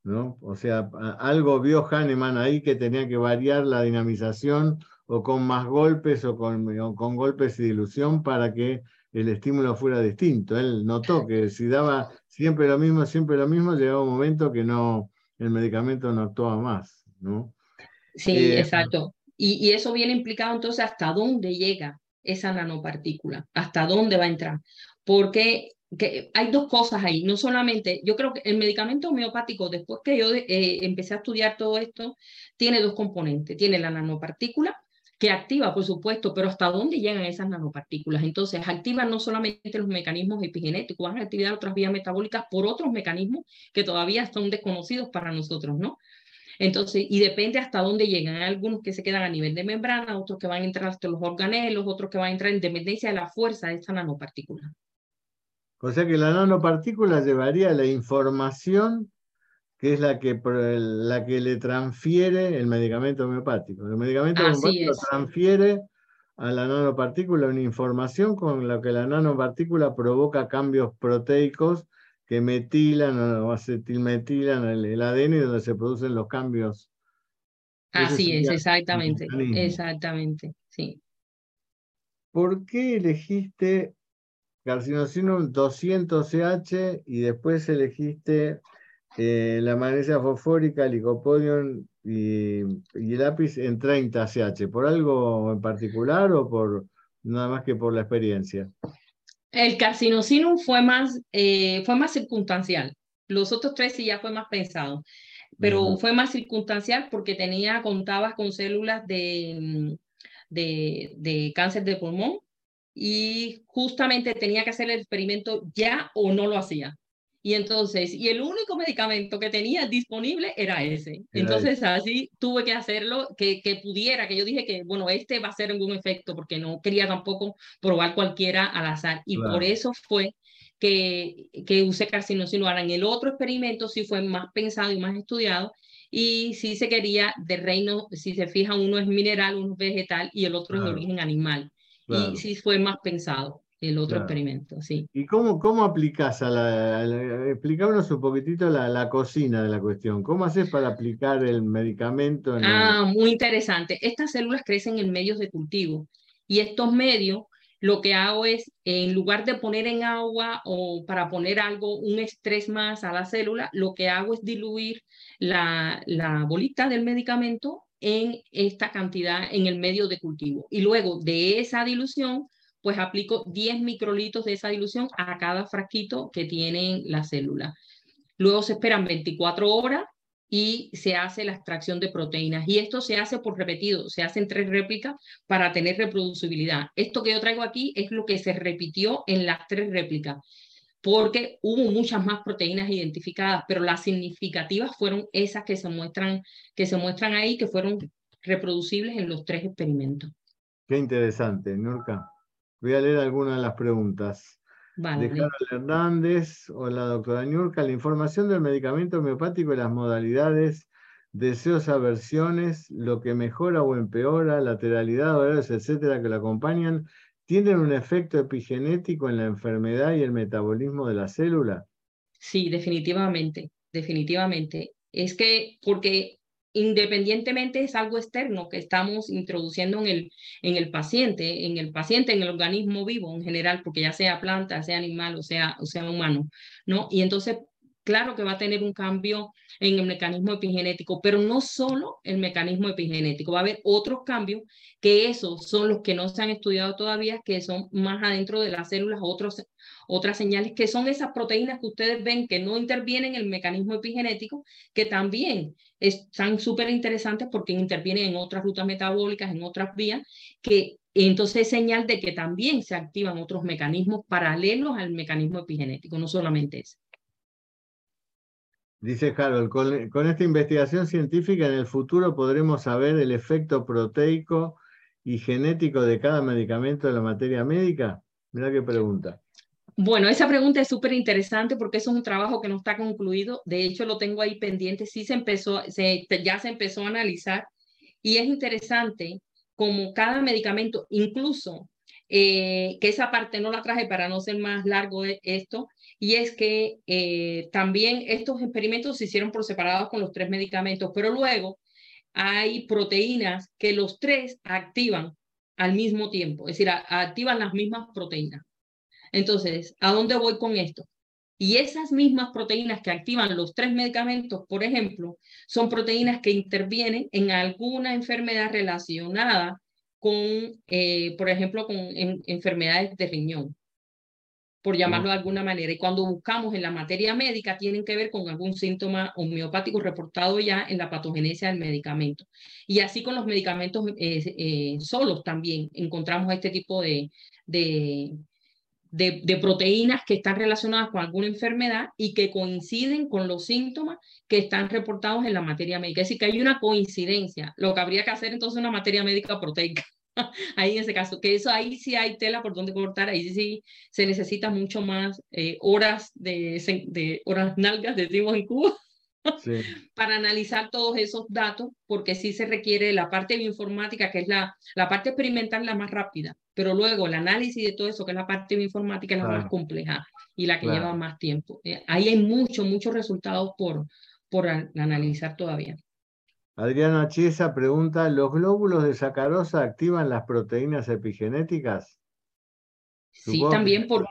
¿no? O sea, algo vio Hahnemann ahí que tenía que variar la dinamización o con más golpes o con, con golpes y dilución para que el estímulo fuera distinto. Él notó que si daba siempre lo mismo, siempre lo mismo, llegaba un momento que no, el medicamento no actuaba más, ¿no? Sí, eh, exacto. Y, y, eso viene implicado entonces hasta dónde llega esa nanopartícula, hasta dónde va a entrar. Porque que hay dos cosas ahí, no solamente, yo creo que el medicamento homeopático, después que yo eh, empecé a estudiar todo esto, tiene dos componentes, tiene la nanopartícula, activa, por supuesto, pero hasta dónde llegan esas nanopartículas. Entonces, activan no solamente los mecanismos epigenéticos, van a activar otras vías metabólicas por otros mecanismos que todavía son desconocidos para nosotros, ¿no? Entonces, y depende hasta dónde llegan. Algunos que se quedan a nivel de membrana, otros que van a entrar hasta los organelos, otros que van a entrar en dependencia de la fuerza de esta nanopartícula. O sea que la nanopartícula llevaría la información que es la que, la que le transfiere el medicamento homeopático. El medicamento homeopático transfiere a la nanopartícula una información con la que la nanopartícula provoca cambios proteicos que metilan o acetilmetilan el, el ADN y donde se producen los cambios. Así es, exactamente, exactamente, sí. ¿Por qué elegiste carcinosino 200CH y después elegiste eh, la magnesia fosfórica, el licopodium y, el lápiz en 30CH. ¿Por algo en particular o por nada más que por la experiencia? El carcinosino fue más, eh, fue más circunstancial. Los otros tres sí ya fue más pensado, pero fue más circunstancial porque tenía, contaba con células de, de, de cáncer de pulmón y justamente tenía que hacer el experimento ya o no lo hacía. Y entonces, y el único medicamento que tenía disponible era ese. entonces, así tuve que hacerlo, que, que pudiera, que yo dije que, bueno, este va a ser algún efecto, porque no quería tampoco probar cualquiera al azar. Y por eso fue que, que usé carcinosino. Ahora, en el otro experimento sí fue más pensado y más estudiado, y sí se quería de reino, si se fijan, uno es mineral, uno es vegetal y el otro es de origen animal. Y sí fue más pensado el otro experimento, sí. ¿Y cómo, cómo aplicas a la, explícanos un poquitito la, la, cocina de la cuestión? ¿Cómo haces para aplicar el medicamento? ah, muy interesante. Estas células crecen en medios de cultivo y estos medios lo que hago es, en lugar de poner en agua o para poner algo, un estrés más a la célula, lo que hago es diluir la, la bolita del medicamento en esta cantidad en el medio de cultivo. Y luego de esa dilución, pues aplico 10 microlitros de esa dilución a cada frasquito que tienen la célula. Luego se esperan 24 horas y se hace la extracción de proteínas. Y esto se hace por repetido, se hacen tres réplicas para tener reproducibilidad. Esto que yo traigo aquí es lo que se repitió en las tres réplicas, porque hubo muchas más proteínas identificadas, pero las significativas fueron esas que se muestran, que se muestran ahí, que fueron reproducibles en los tres experimentos. Qué interesante, Nurka. Voy a leer algunas de las preguntas. De Carol Hernández, hola doctora Nurka, la información del medicamento homeopático y las modalidades, deseos, aversiones, lo que mejora o empeora, lateralidad, horarios, etcétera, que lo acompañan, ¿tienen un efecto epigenético en la enfermedad y el metabolismo de la célula? Sí, definitivamente, definitivamente. Es que, porque independientemente es algo externo que estamos introduciendo en el, en el paciente, en el paciente, en el organismo vivo en general, porque ya sea planta, sea animal o sea, o sea humano, ¿no? Y entonces, claro que va a tener un cambio en el mecanismo epigenético, pero no solo el mecanismo epigenético, va a haber otros cambios que esos son los que no se han estudiado todavía, que son más adentro de las células, otros otras señales que son esas proteínas que ustedes ven que no intervienen en el mecanismo epigenético, que también están súper interesantes porque intervienen en otras rutas metabólicas, en otras vías, que entonces es señal de que también se activan otros mecanismos paralelos al mecanismo epigenético, no solamente ese. Dice Harold, con, con, esta investigación científica en el futuro podremos saber el efecto proteico y genético de cada medicamento de la materia médica. Mira qué pregunta. Bueno, esa pregunta es súper interesante porque eso es un trabajo que no está concluido. De hecho, lo tengo ahí pendiente. Sí se empezó, se, ya se empezó a analizar y es interesante como cada medicamento, incluso eh, que esa parte no la traje para no ser más largo de esto, y es que eh, también estos experimentos se hicieron por separados con los tres medicamentos, pero luego hay proteínas que los tres activan al mismo tiempo, es decir, activan las mismas proteínas. Entonces, ¿a dónde voy con esto? Y esas mismas proteínas que activan los tres medicamentos, por ejemplo, son proteínas que intervienen en alguna enfermedad relacionada con, eh, por ejemplo, con enfermedades de riñón, por llamarlo de alguna manera. Y cuando buscamos en la materia médica, tienen que ver con algún síntoma homeopático reportado ya en la patogenesia del medicamento. Y así con los medicamentos eh, eh, solos también encontramos este tipo de, de de, proteínas que están relacionadas con alguna enfermedad y que coinciden con los síntomas que están reportados en la materia médica. Es decir, que hay una coincidencia. Lo que habría que hacer entonces una materia médica proteica. ahí en ese caso, que eso ahí sí hay tela por donde cortar, ahí sí se necesita mucho más eh, horas de, de horas nalgas, decimos en Cuba, para analizar todos esos datos, porque sí se requiere la parte bioinformática, que es la, la parte experimental la más rápida, pero luego el análisis de todo eso, que es la parte bioinformática, es la más compleja y la que lleva más tiempo. Eh, ahí hay muchos, muchos resultados por, por analizar todavía. Adriana Chiesa pregunta, ¿los glóbulos de sacarosa activan las proteínas epigenéticas? Sí, también por...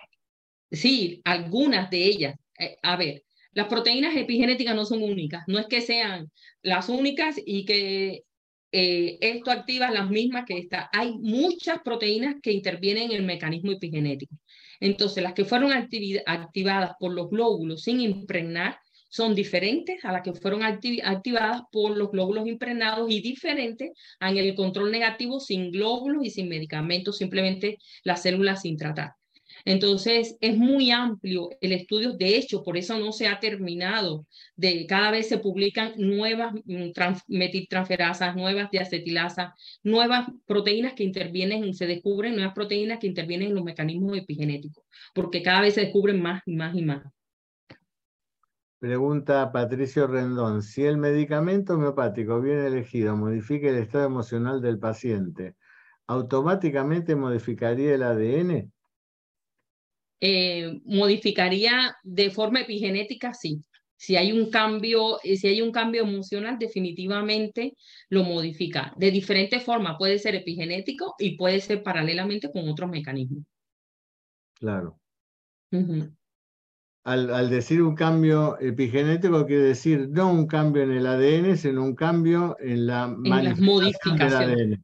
Sí, algunas de ellas. Eh, a ver, las proteínas epigenéticas no son únicas, no es que sean las únicas y que eh, esto activa las mismas que esta. Hay muchas proteínas que intervienen en el mecanismo epigenético. Entonces, las que fueron activadas por los glóbulos sin impregnar son diferentes a las que fueron activadas por los glóbulos impregnados y diferentes en el control negativo sin glóbulos y sin medicamentos, simplemente las células sin tratar. Entonces, es muy amplio el estudio. De hecho, por eso no se ha terminado. De, cada vez se publican nuevas mm, metiltransferasas, nuevas diacetilasa, nuevas proteínas que intervienen, se descubren nuevas proteínas que intervienen en los mecanismos epigenéticos, porque cada vez se descubren más y más y más. Pregunta Patricio Rendón, si el medicamento homeopático bien elegido modifica el estado emocional del paciente, ¿automáticamente modificaría el ADN? Eh, modificaría de forma epigenética, sí. Si hay un cambio, eh, si hay un cambio emocional, definitivamente lo modifica. De diferente forma, puede ser epigenético y puede ser paralelamente con otros mecanismos. Claro. al, decir un cambio epigenético, quiere decir no un cambio en el ADN, sino un cambio en la modificación Del ADN.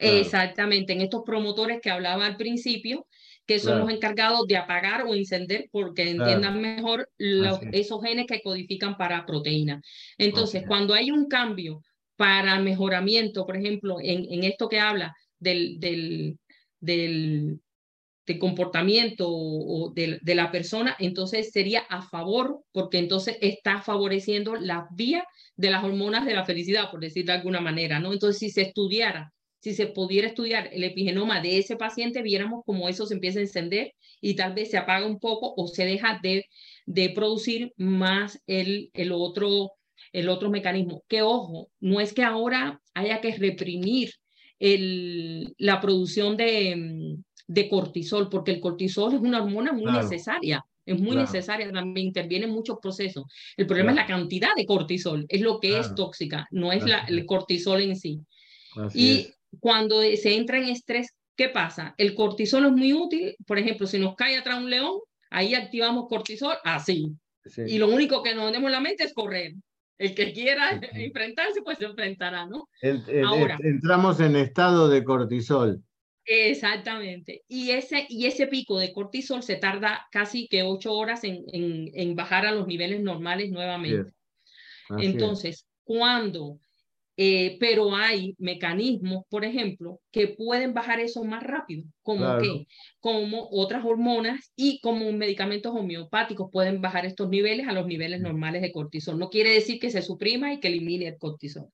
Exactamente, en estos promotores que hablaba al principio, que son los encargados de apagar o encender porque entiendan mejor los, esos genes que codifican para proteínas. Entonces, cuando hay un cambio para mejoramiento, por ejemplo, en, en esto que habla del, del, del, comportamiento o, de, de, la persona, entonces sería a favor, porque entonces está favoreciendo la vía de las hormonas de la felicidad, por decir de alguna manera, ¿no? Entonces, si se estudiara si se pudiera estudiar el epigenoma de ese paciente, viéramos cómo eso se empieza a encender y tal vez se apaga un poco o se deja de, de producir más el, el, otro, el otro mecanismo. Que ojo, no es que ahora haya que reprimir el, la producción de, de cortisol, porque el cortisol es una hormona muy necesaria. Es muy necesaria, también interviene en muchos procesos. El problema es la cantidad de cortisol, es lo que es tóxica, no es la, el cortisol en sí. y cuando se entra en estrés, ¿qué pasa? El cortisol es muy útil, por ejemplo, si nos cae atrás un león, ahí activamos cortisol así. Y lo único que nos tenemos en la mente es correr. El que quiera enfrentarse, pues se enfrentará, ¿no? Ahora, entramos en estado de cortisol. Exactamente. Y ese, y ese pico de cortisol se tarda casi que ocho horas en, en, en bajar a los niveles normales nuevamente. Entonces, cuando eh, pero hay mecanismos, por ejemplo, que pueden bajar eso más rápido, como que, como otras hormonas y como medicamentos homeopáticos pueden bajar estos niveles a los niveles normales de cortisol. No quiere decir que se suprima y que elimine el cortisol.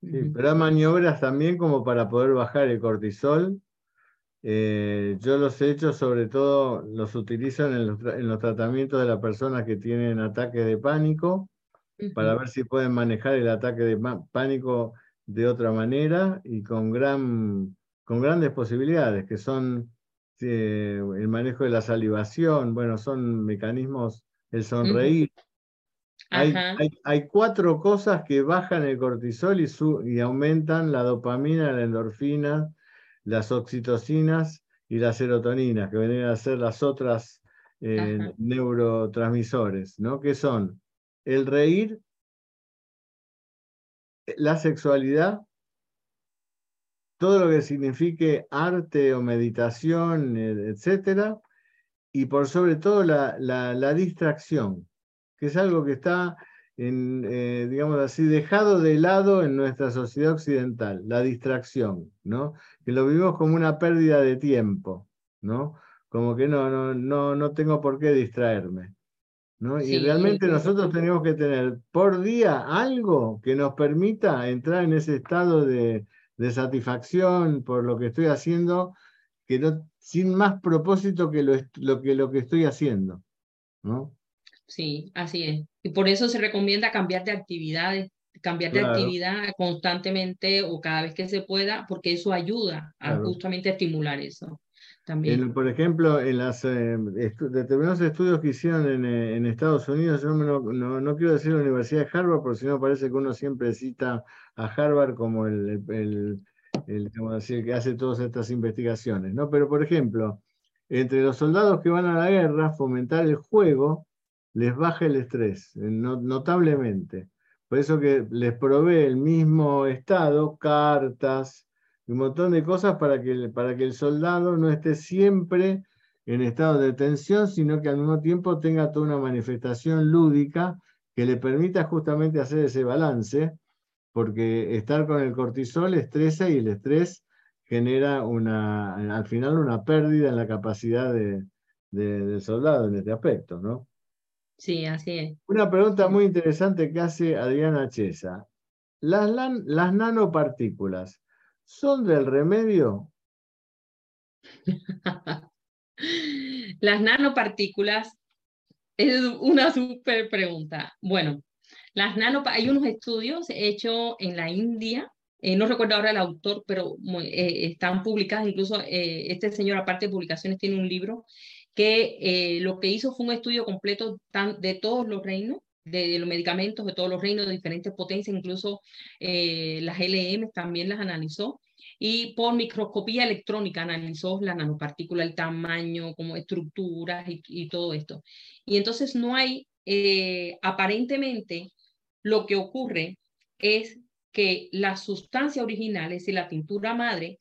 Sí, pero hay maniobras también como para poder bajar el cortisol. Eh, yo los he hecho, sobre todo los utilizo en, en los tratamientos de las personas que tienen ataques de pánico para ver si pueden manejar el ataque de pánico de otra manera y con, gran, con grandes posibilidades, que son eh, el manejo de la salivación, bueno, son mecanismos, el sonreír. hay, hay, cuatro cosas que bajan el cortisol y, y aumentan la dopamina, la endorfina, las oxitocinas y las serotoninas, que vienen a ser las otras eh, neurotransmisores, ¿no? Que son el reír, la sexualidad, todo lo que signifique arte o meditación, e, etcétera, y por sobre todo la, la, distracción, que es algo que está, en, eh, digamos así, dejado de lado en nuestra sociedad occidental, la distracción, ¿no? Que lo vivimos como una pérdida de tiempo, ¿no? Como que no, no, no, no tengo por qué distraerme y realmente nosotros tenemos que tener por día algo que nos permita entrar en ese estado de, satisfacción por lo que estoy haciendo, que no, sin más propósito que lo, que lo que estoy haciendo. ¿no? Sí, así es. Y por eso se recomienda cambiar de actividades, cambiar de actividad constantemente o cada vez que se pueda, porque eso ayuda a justamente estimular eso por ejemplo, en las eh, determinados estudios que hicieron en, eh, Estados Unidos, yo no, quiero decir la Universidad de Harvard, porque si no parece que uno siempre cita a Harvard como el, que hace todas estas investigaciones, ¿no? Pero, por ejemplo, entre los soldados que van a la guerra, fomentar el juego les baja el estrés, notablemente. Por eso que les provee el mismo estado, cartas, un montón de cosas para que, para que el soldado no esté siempre en estado de tensión, sino que al mismo tiempo tenga toda una manifestación lúdica que le permita justamente hacer ese balance, porque estar con el cortisol estresa y el estrés genera una, al final una pérdida en la capacidad de, del soldado en este aspecto, ¿no? Sí, así es. Una pregunta muy interesante que hace Adriana Chesa. Las, las nanopartículas, son del remedio? Las nanopartículas es una súper pregunta. Bueno, las nano, hay unos estudios hechos en la India, eh, no recuerdo ahora el autor, pero eh, están publicados, incluso eh, este señor, aparte de publicaciones, tiene un libro que lo que hizo fue un estudio completo de todos los reinos de, los medicamentos de todos los reinos, de diferentes potencias, incluso eh, las LM también las analizó. Y por microscopía electrónica analizó la nanopartícula, el tamaño, como estructuras y, todo esto. Y entonces no hay, eh, aparentemente, lo que ocurre es que la sustancia original, es decir, la tintura madre,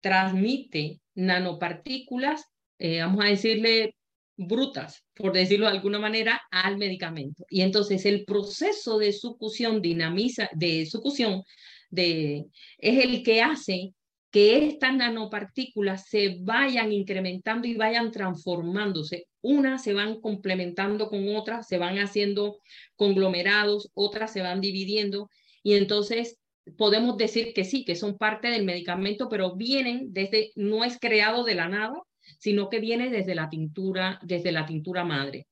transmite nanopartículas eh, vamos a decirle, brutas, por decirlo de alguna manera, al medicamento. Y entonces el proceso de sucusión dinamiza, de sucusión, de, es el que hace que estas nanopartículas se vayan incrementando y vayan transformándose. Unas se van complementando con otras, se van haciendo conglomerados, otras se van dividiendo y entonces podemos decir que sí, que son parte del medicamento, pero vienen desde, no es creado de la nada, sino que viene desde la tintura, desde la tintura madre.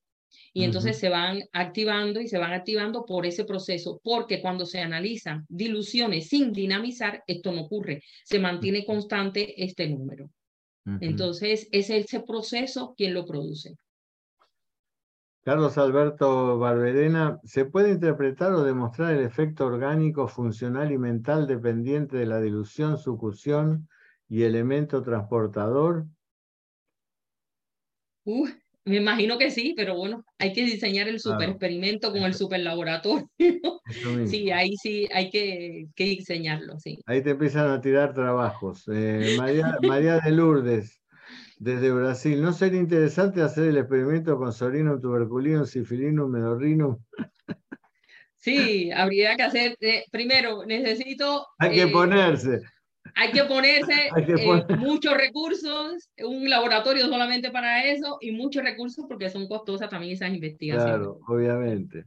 Y entonces se van activando y se van activando por ese proceso, porque cuando se analizan diluciones sin dinamizar, esto no ocurre, se mantiene constante este número. Entonces es ese proceso quien lo produce. Carlos Alberto Barberena, ¿se puede interpretar o demostrar el efecto orgánico, funcional y mental dependiente de la dilución, sucusión y elemento transportador? Uh, me imagino que sí, pero bueno, hay que diseñar el super experimento con el super laboratorio. sí, ahí sí hay que, diseñarlo, sí. Ahí te empiezan a tirar trabajos. Eh, María, María de Lourdes, desde Brasil, ¿no sería interesante hacer el experimento con Sorinum tuberculinum, sifilinum, medorrinum? Sí, habría que hacer, eh, primero necesito... Hay que eh, ponerse hay que ponerse eh, muchos recursos, un laboratorio solamente para eso y muchos recursos porque son costosas también esas investigaciones. Claro, obviamente.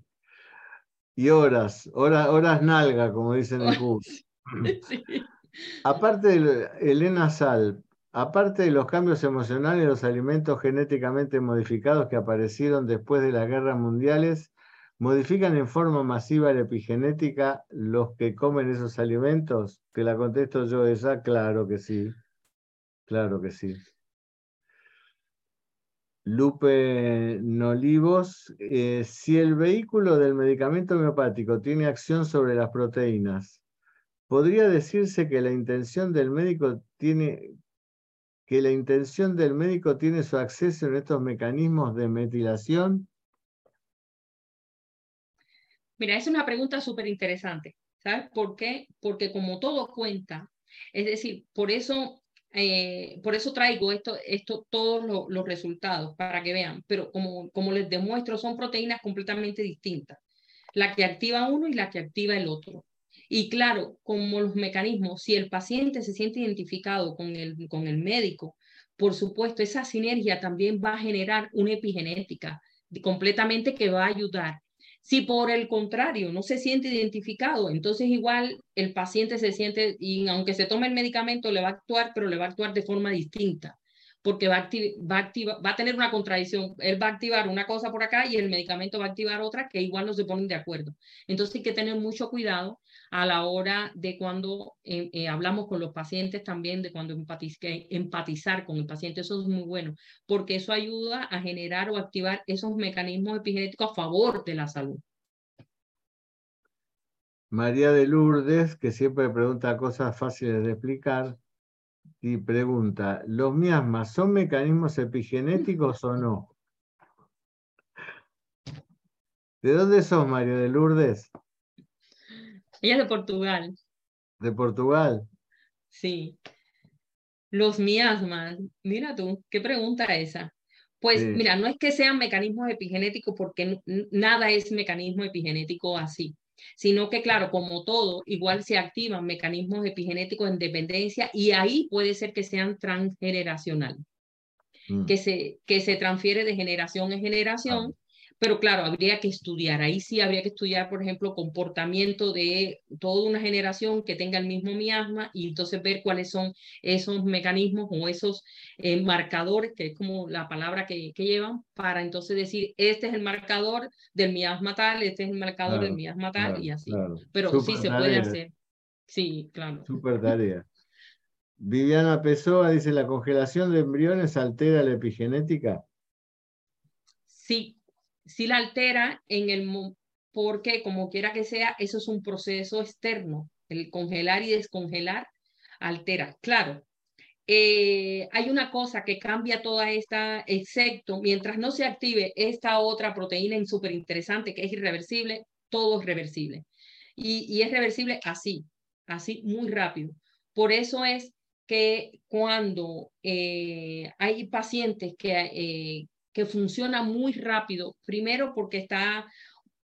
Y horas, horas, horas nalga, como dicen en Cuba. Aparte de Elena Sal, aparte de los cambios emocionales, los alimentos genéticamente modificados que aparecieron después de las guerras mundiales, ¿Modifican en forma masiva la epigenética los que comen esos alimentos? Que la contesto yo esa, claro que sí. Claro que sí. Lupe Nolivos, eh, si el vehículo del medicamento homeopático tiene acción sobre las proteínas, ¿podría decirse que la intención del médico tiene que la intención del médico tiene su acceso en estos mecanismos de metilación? Mira, es una pregunta súper interesante. ¿Sabes por? Porque como todo cuenta, es decir, por eso, eh, por eso traigo esto, esto, todos los resultados para que vean, pero como, como les demuestro, son proteínas completamente distintas, la que activa uno y la que activa el otro. Y claro, como los mecanismos, si el paciente se siente identificado con el, con el médico, por supuesto, esa sinergia también va a generar una epigenética completamente que va a ayudar si por el contrario no se siente identificado, entonces igual el paciente se siente, y aunque se tome el medicamento, le va a actuar, pero le va a actuar de forma distinta, porque va a, va, va a tener una contradicción. Él va a activar una cosa por acá y el medicamento va a activar otra que igual no se ponen de acuerdo. Entonces hay que tener mucho cuidado a la hora de cuando eh, eh, hablamos con los pacientes también, de cuando empatizar con el paciente, eso es muy bueno, porque eso ayuda a generar o activar esos mecanismos epigenéticos a favor de la salud. María de Lourdes, que siempre pregunta cosas fáciles de explicar, y pregunta, ¿los miasmas son mecanismos epigenéticos o no? ¿De dónde sos, María de Lourdes? Ella es de Portugal. ¿De Portugal? Sí. Los miasmas, mira tú, qué pregunta esa. Pues mira, no es que sean mecanismos epigenéticos porque nada es mecanismo epigenético así, sino que claro, como todo, igual se activan mecanismos epigenéticos en dependencia y ahí puede ser que sean transgeneracionales, mm. que, se, que se transfiere de generación en generación. Pero claro, habría que estudiar. Ahí sí habría que estudiar, por ejemplo, comportamiento de toda una generación que tenga el mismo miasma y entonces ver cuáles son esos mecanismos o esos eh, marcadores, que es como la palabra que, que, llevan, para entonces decir, este es el marcador del miasma tal, este es el marcador del miasma tal y así. Pero sí se puede hacer. Sí, claro. Super tarea. Viviana Pessoa dice, ¿la congelación de embriones altera la epigenética? Sí, si la altera en el porque como quiera que sea, eso es un proceso externo. El congelar y descongelar altera. Claro, eh, hay una cosa que cambia toda esta, excepto mientras no se active esta otra proteína súper interesante que es irreversible, todo es reversible. Y, y es reversible así, así muy rápido. Por eso es que cuando eh, hay pacientes que, eh, que funcionan muy rápido, primero porque está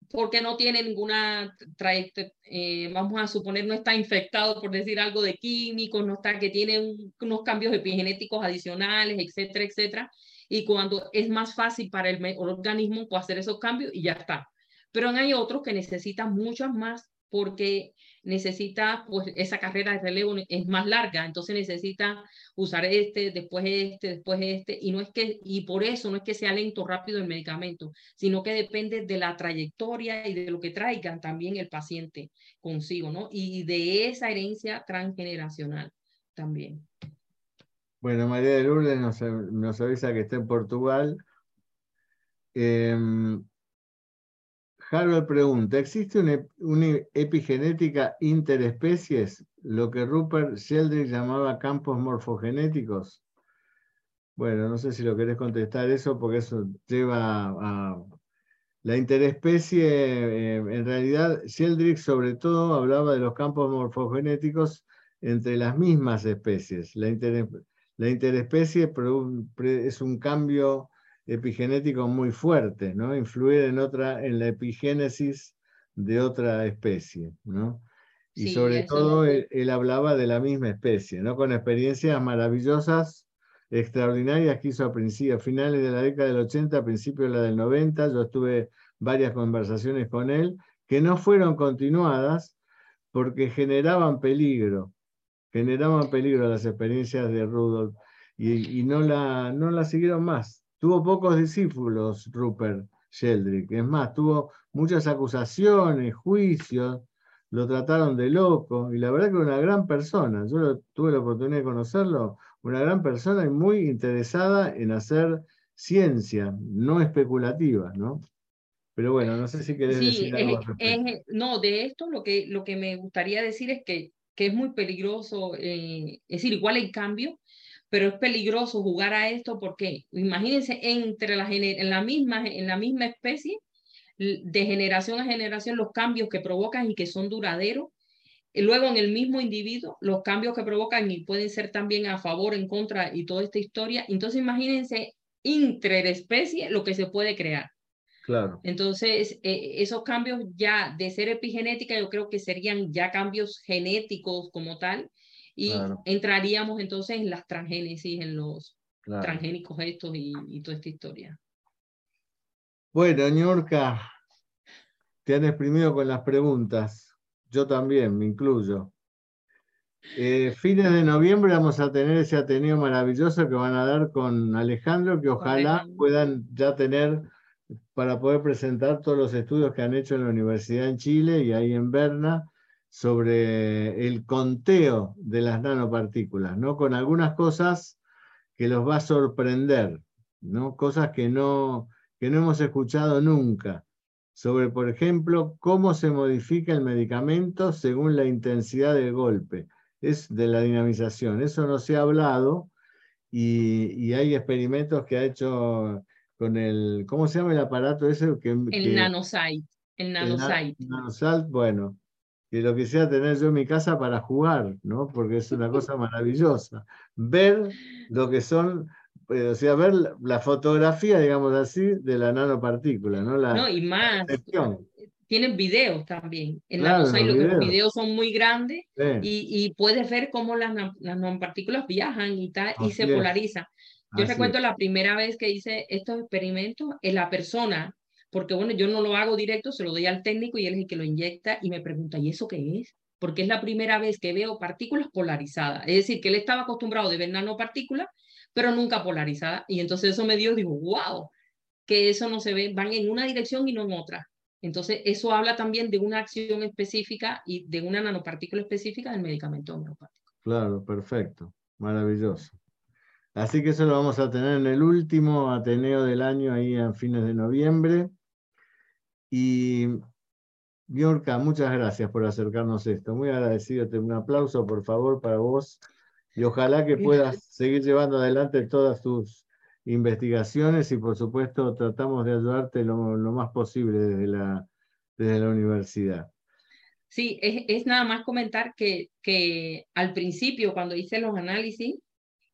porque no tiene ninguna trayectoria, eh, vamos a suponer, no está infectado por decir algo de químicos, no está que tiene unos cambios epigenéticos adicionales, etcétera, etcétera. Y cuando es más fácil para el, el organismo pues, hacer esos cambios y ya está. Pero hay otros que necesitan muchas más porque necesita, pues esa carrera de relevo es más larga, entonces necesita usar este, después este, después este, y no es que, y por eso no es que sea lento, rápido el medicamento, sino que depende de la trayectoria y de lo que traigan también el paciente consigo, ¿no? Y de esa herencia transgeneracional también. Bueno, María de Lourdes nos, nos avisa que está en Portugal. Eh, Harold pregunta, ¿existe una, epigenética interespecies, lo que Rupert Sheldrake llamaba campos morfogenéticos? Bueno, no sé si lo querés contestar eso, porque eso lleva a... La interespecie, eh, en realidad, Sheldrake sobre todo hablaba de los campos morfogenéticos entre las mismas especies. La, la interespecie es un cambio epigenético muy fuerte, ¿no? Influir en otra, en la epigénesis de otra especie, ¿no? Y sobre todo él, hablaba de la misma especie, ¿no? Con experiencias maravillosas, extraordinarias que hizo a, principios, a finales de la década del 80, a principios de la del 90. Yo estuve varias conversaciones con él que no fueron continuadas porque generaban peligro, generaban peligro las experiencias de Rudolf y, y no, la, no la siguieron más. Tuvo pocos discípulos Rupert Sheldrake. Es más, tuvo muchas acusaciones, juicios, lo trataron de loco y la verdad que una gran persona. Yo tuve la oportunidad de conocerlo, una gran persona y muy interesada en hacer ciencia, no especulativa, ¿no? Pero bueno, no sé si querés decir algo. no, de esto lo que, lo que me gustaría decir es que, que es muy peligroso, eh, es decir, igual en cambio, pero es peligroso jugar a esto porque imagínense entre la, en, la misma, en la misma especie, de generación a generación, los cambios que provocan y que son duraderos. Y luego en el mismo individuo, los cambios que provocan y pueden ser también a favor, en contra y toda esta historia. Entonces imagínense interespecie lo que se puede crear. Claro. Entonces, eh, esos cambios ya de ser epigenética, yo creo que serían ya cambios genéticos como tal, y entraríamos entonces en las transgénesis, en los transgénicos estos y, toda esta historia. Bueno, Ñorca, te han exprimido con las preguntas. Yo también, me incluyo. Eh, fines de noviembre vamos a tener ese Ateneo maravilloso que van a dar con Alejandro, que ojalá puedan ya tener para poder presentar todos los estudios que han hecho en la Universidad en Chile y ahí en Berna sobre el conteo de las nanopartículas, ¿no? Con algunas cosas que los va a sorprender, ¿no? Cosas que no, que no hemos escuchado nunca. Sobre, por ejemplo, cómo se modifica el medicamento según la intensidad del golpe. Es de la dinamización. Eso no se ha hablado y, hay experimentos que ha hecho con el, ¿cómo se llama el aparato ese? Que, el nanosite. El nanosite. El nanosite, bueno, que lo quisiera tener yo en mi casa para jugar, ¿no? Porque es una cosa maravillosa. Ver lo que son, eh, o sea, ver la fotografía, digamos así, de la nanopartícula, ¿no? La, no, y más. Tienen videos también. En la los, videos. son muy grandes y, y, puedes ver cómo las, las nanopartículas viajan y, tal, y se polarizan. Yo recuerdo la primera vez que hice estos experimentos, en la persona porque bueno, yo no lo hago directo, se lo doy al técnico y él es el que lo inyecta y me pregunta, ¿y eso qué es? Porque es la primera vez que veo partículas polarizadas. Es decir, que él estaba acostumbrado de ver nanopartículas, pero nunca polarizadas. Y entonces eso me dio, digo, wow, que eso no se ve, van en una dirección y no en otra. Entonces, eso habla también de una acción específica y de una nanopartícula específica del medicamento homeopático. Claro, perfecto, maravilloso. Así que eso lo vamos a tener en el último Ateneo del año, ahí a fines de noviembre. Y Bjorka, muchas gracias por acercarnos esto. Muy agradecido. Un aplauso, por favor, para vos. Y ojalá que puedas seguir llevando adelante todas tus investigaciones y, por supuesto, tratamos de ayudarte lo, más posible desde la, desde la universidad. Sí, es, es, nada más comentar que, que al principio, cuando hice los análisis,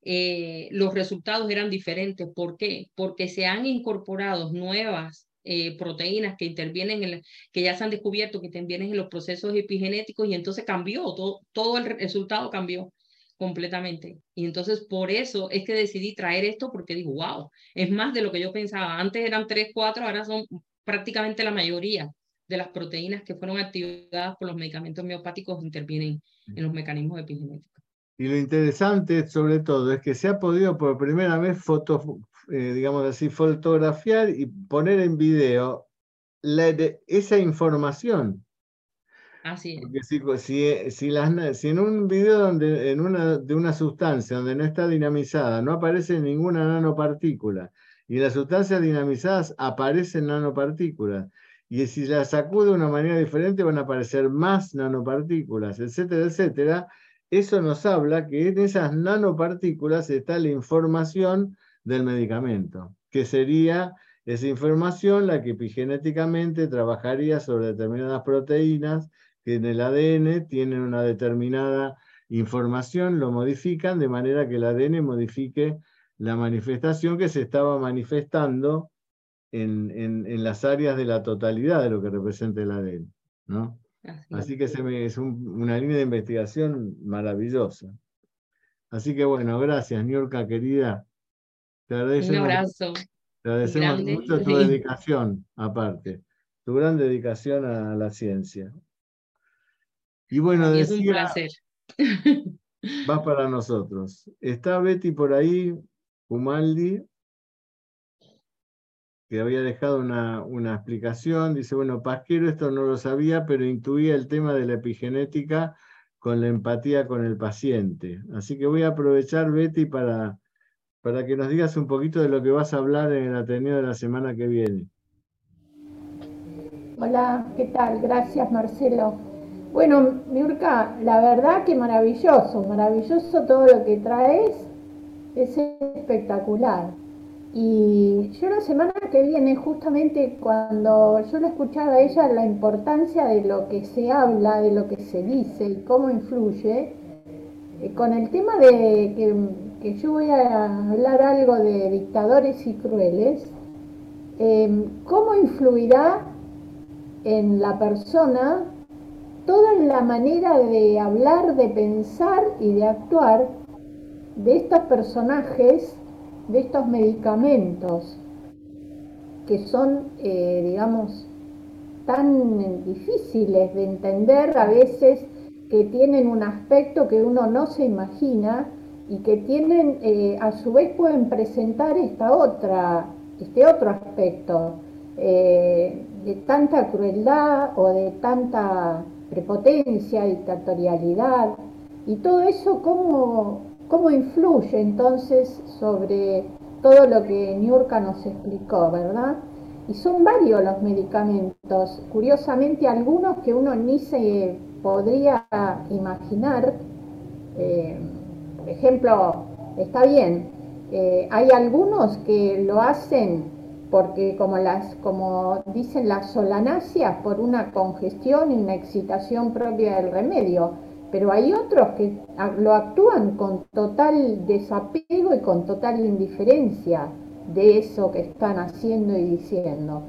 eh, los resultados eran diferentes. ¿Por qué? Porque se han incorporado nuevas eh, proteínas que intervienen, en que ya se han descubierto que intervienen en los procesos epigenéticos y entonces cambió, todo, todo el resultado cambió completamente. Y entonces por eso es que decidí traer esto porque digo, wow, es más de lo que yo pensaba. Antes eran tres, cuatro, ahora son prácticamente la mayoría de las proteínas que fueron activadas por los medicamentos miopáticos intervienen en los mecanismos epigenéticos. Y lo interesante sobre todo es que se ha podido por primera vez foto, eh, digamos así, fotografiar y poner en video esa información. Así es. Porque si, si, las, si, en un video donde, en una, de una sustancia donde no está dinamizada no aparece ninguna nanopartícula y las sustancias dinamizadas aparecen nanopartículas y si las sacude de una manera diferente van a aparecer más nanopartículas, etcétera, etcétera, eso nos habla que en esas nanopartículas está la información del medicamento, que sería esa información la que epigenéticamente trabajaría sobre determinadas proteínas que en el ADN tienen una determinada información, lo modifican de manera que el ADN modifique la manifestación que se estaba manifestando en, en, las áreas de la totalidad de lo que representa el ADN. ¿no? Así, que es una línea de investigación maravillosa. Así que bueno, gracias, Niurka, querida. Te Un abrazo. Te agradecemos mucho tu dedicación, aparte, tu gran dedicación a la ciencia. Y bueno, es un placer. Va para nosotros. Está Betty por ahí, Humaldi, que había dejado una, una, explicación. Dice, bueno, Pasquero esto no lo sabía, pero intuía el tema de la epigenética con la empatía con el paciente. Así que voy a aprovechar, Betty, para para que nos digas un poquito de lo que vas a hablar en el Ateneo de la semana que viene. Hola, ¿qué tal? Gracias, Marcelo. Bueno, Miurka, la verdad que maravilloso, maravilloso todo lo que traes, es espectacular. Y yo la semana que viene, justamente cuando yo le escuchaba a ella la importancia de lo que se habla, de lo que se dice y cómo influye, eh, con el tema de que que yo voy a hablar algo de dictadores y crueles, em, ¿cómo influirá en la persona toda la manera de hablar, de pensar y de actuar de estos personajes, de estos medicamentos, que son, eh, digamos, tan difíciles de entender a veces, que tienen un aspecto que uno no se imagina, y que tienen, eh, a su vez pueden presentar esta otra, este otro aspecto eh, de tanta crueldad o de tanta prepotencia, dictatorialidad, y todo eso cómo, cómo influye entonces sobre todo lo que Niurka nos explicó, ¿verdad? Y son varios los medicamentos, curiosamente algunos que uno ni se podría imaginar. Eh, por ejemplo, está bien, eh, hay algunos que lo hacen porque como, como dicen las solanáceas, por una congestión y una excitación propia del remedio, pero hay otros que lo actúan con total desapego y con total indiferencia de eso que están haciendo y diciendo.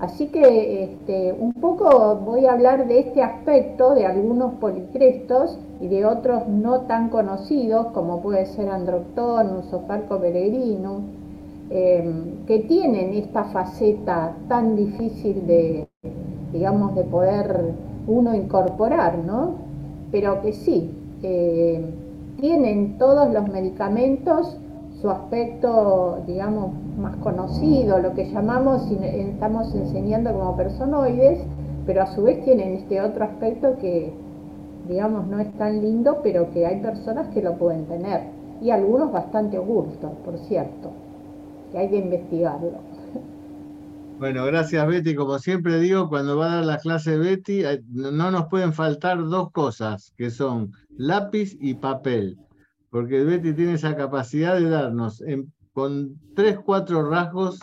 Así que este, un poco voy a hablar de este aspecto de algunos policrestos y de otros no tan conocidos, como puede ser Androctonus o Parco em, que tienen esta faceta tan difícil de, digamos, de poder uno incorporar, ¿no? Pero que sí, eh, tienen todos los medicamentos su aspecto, digamos, más conocido, lo que llamamos, y estamos enseñando como personoides, pero a su vez tienen este otro aspecto que, digamos, no es tan lindo, pero que hay personas que lo pueden tener, y algunos bastante ocultos, por cierto, que hay que investigarlo. Bueno, gracias Betty. Como siempre digo, cuando va a dar la clase Betty, no nos pueden faltar dos cosas, que son lápiz y papel porque Betty tiene esa capacidad de darnos con tres, cuatro rasgos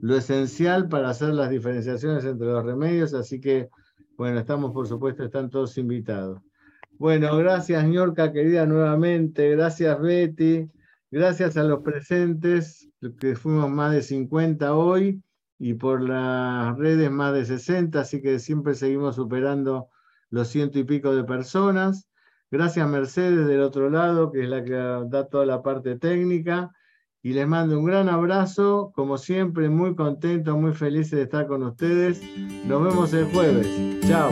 lo esencial para hacer las diferenciaciones entre los remedios, así que Bueno, estamos, por supuesto, están todos invitados. Bueno, gracias, Ñorca, querida, nuevamente. Gracias, Betty. Gracias a los presentes, que fuimos más de 50 hoy, y por las redes más de 60, así que siempre seguimos superando los ciento y pico de personas. Gracias, Mercedes, del otro lado, que es la que da toda la parte técnica. Y les mando un gran abrazo, como siempre, muy contento, muy feliz de estar con ustedes. Nos vemos el jueves. Chao.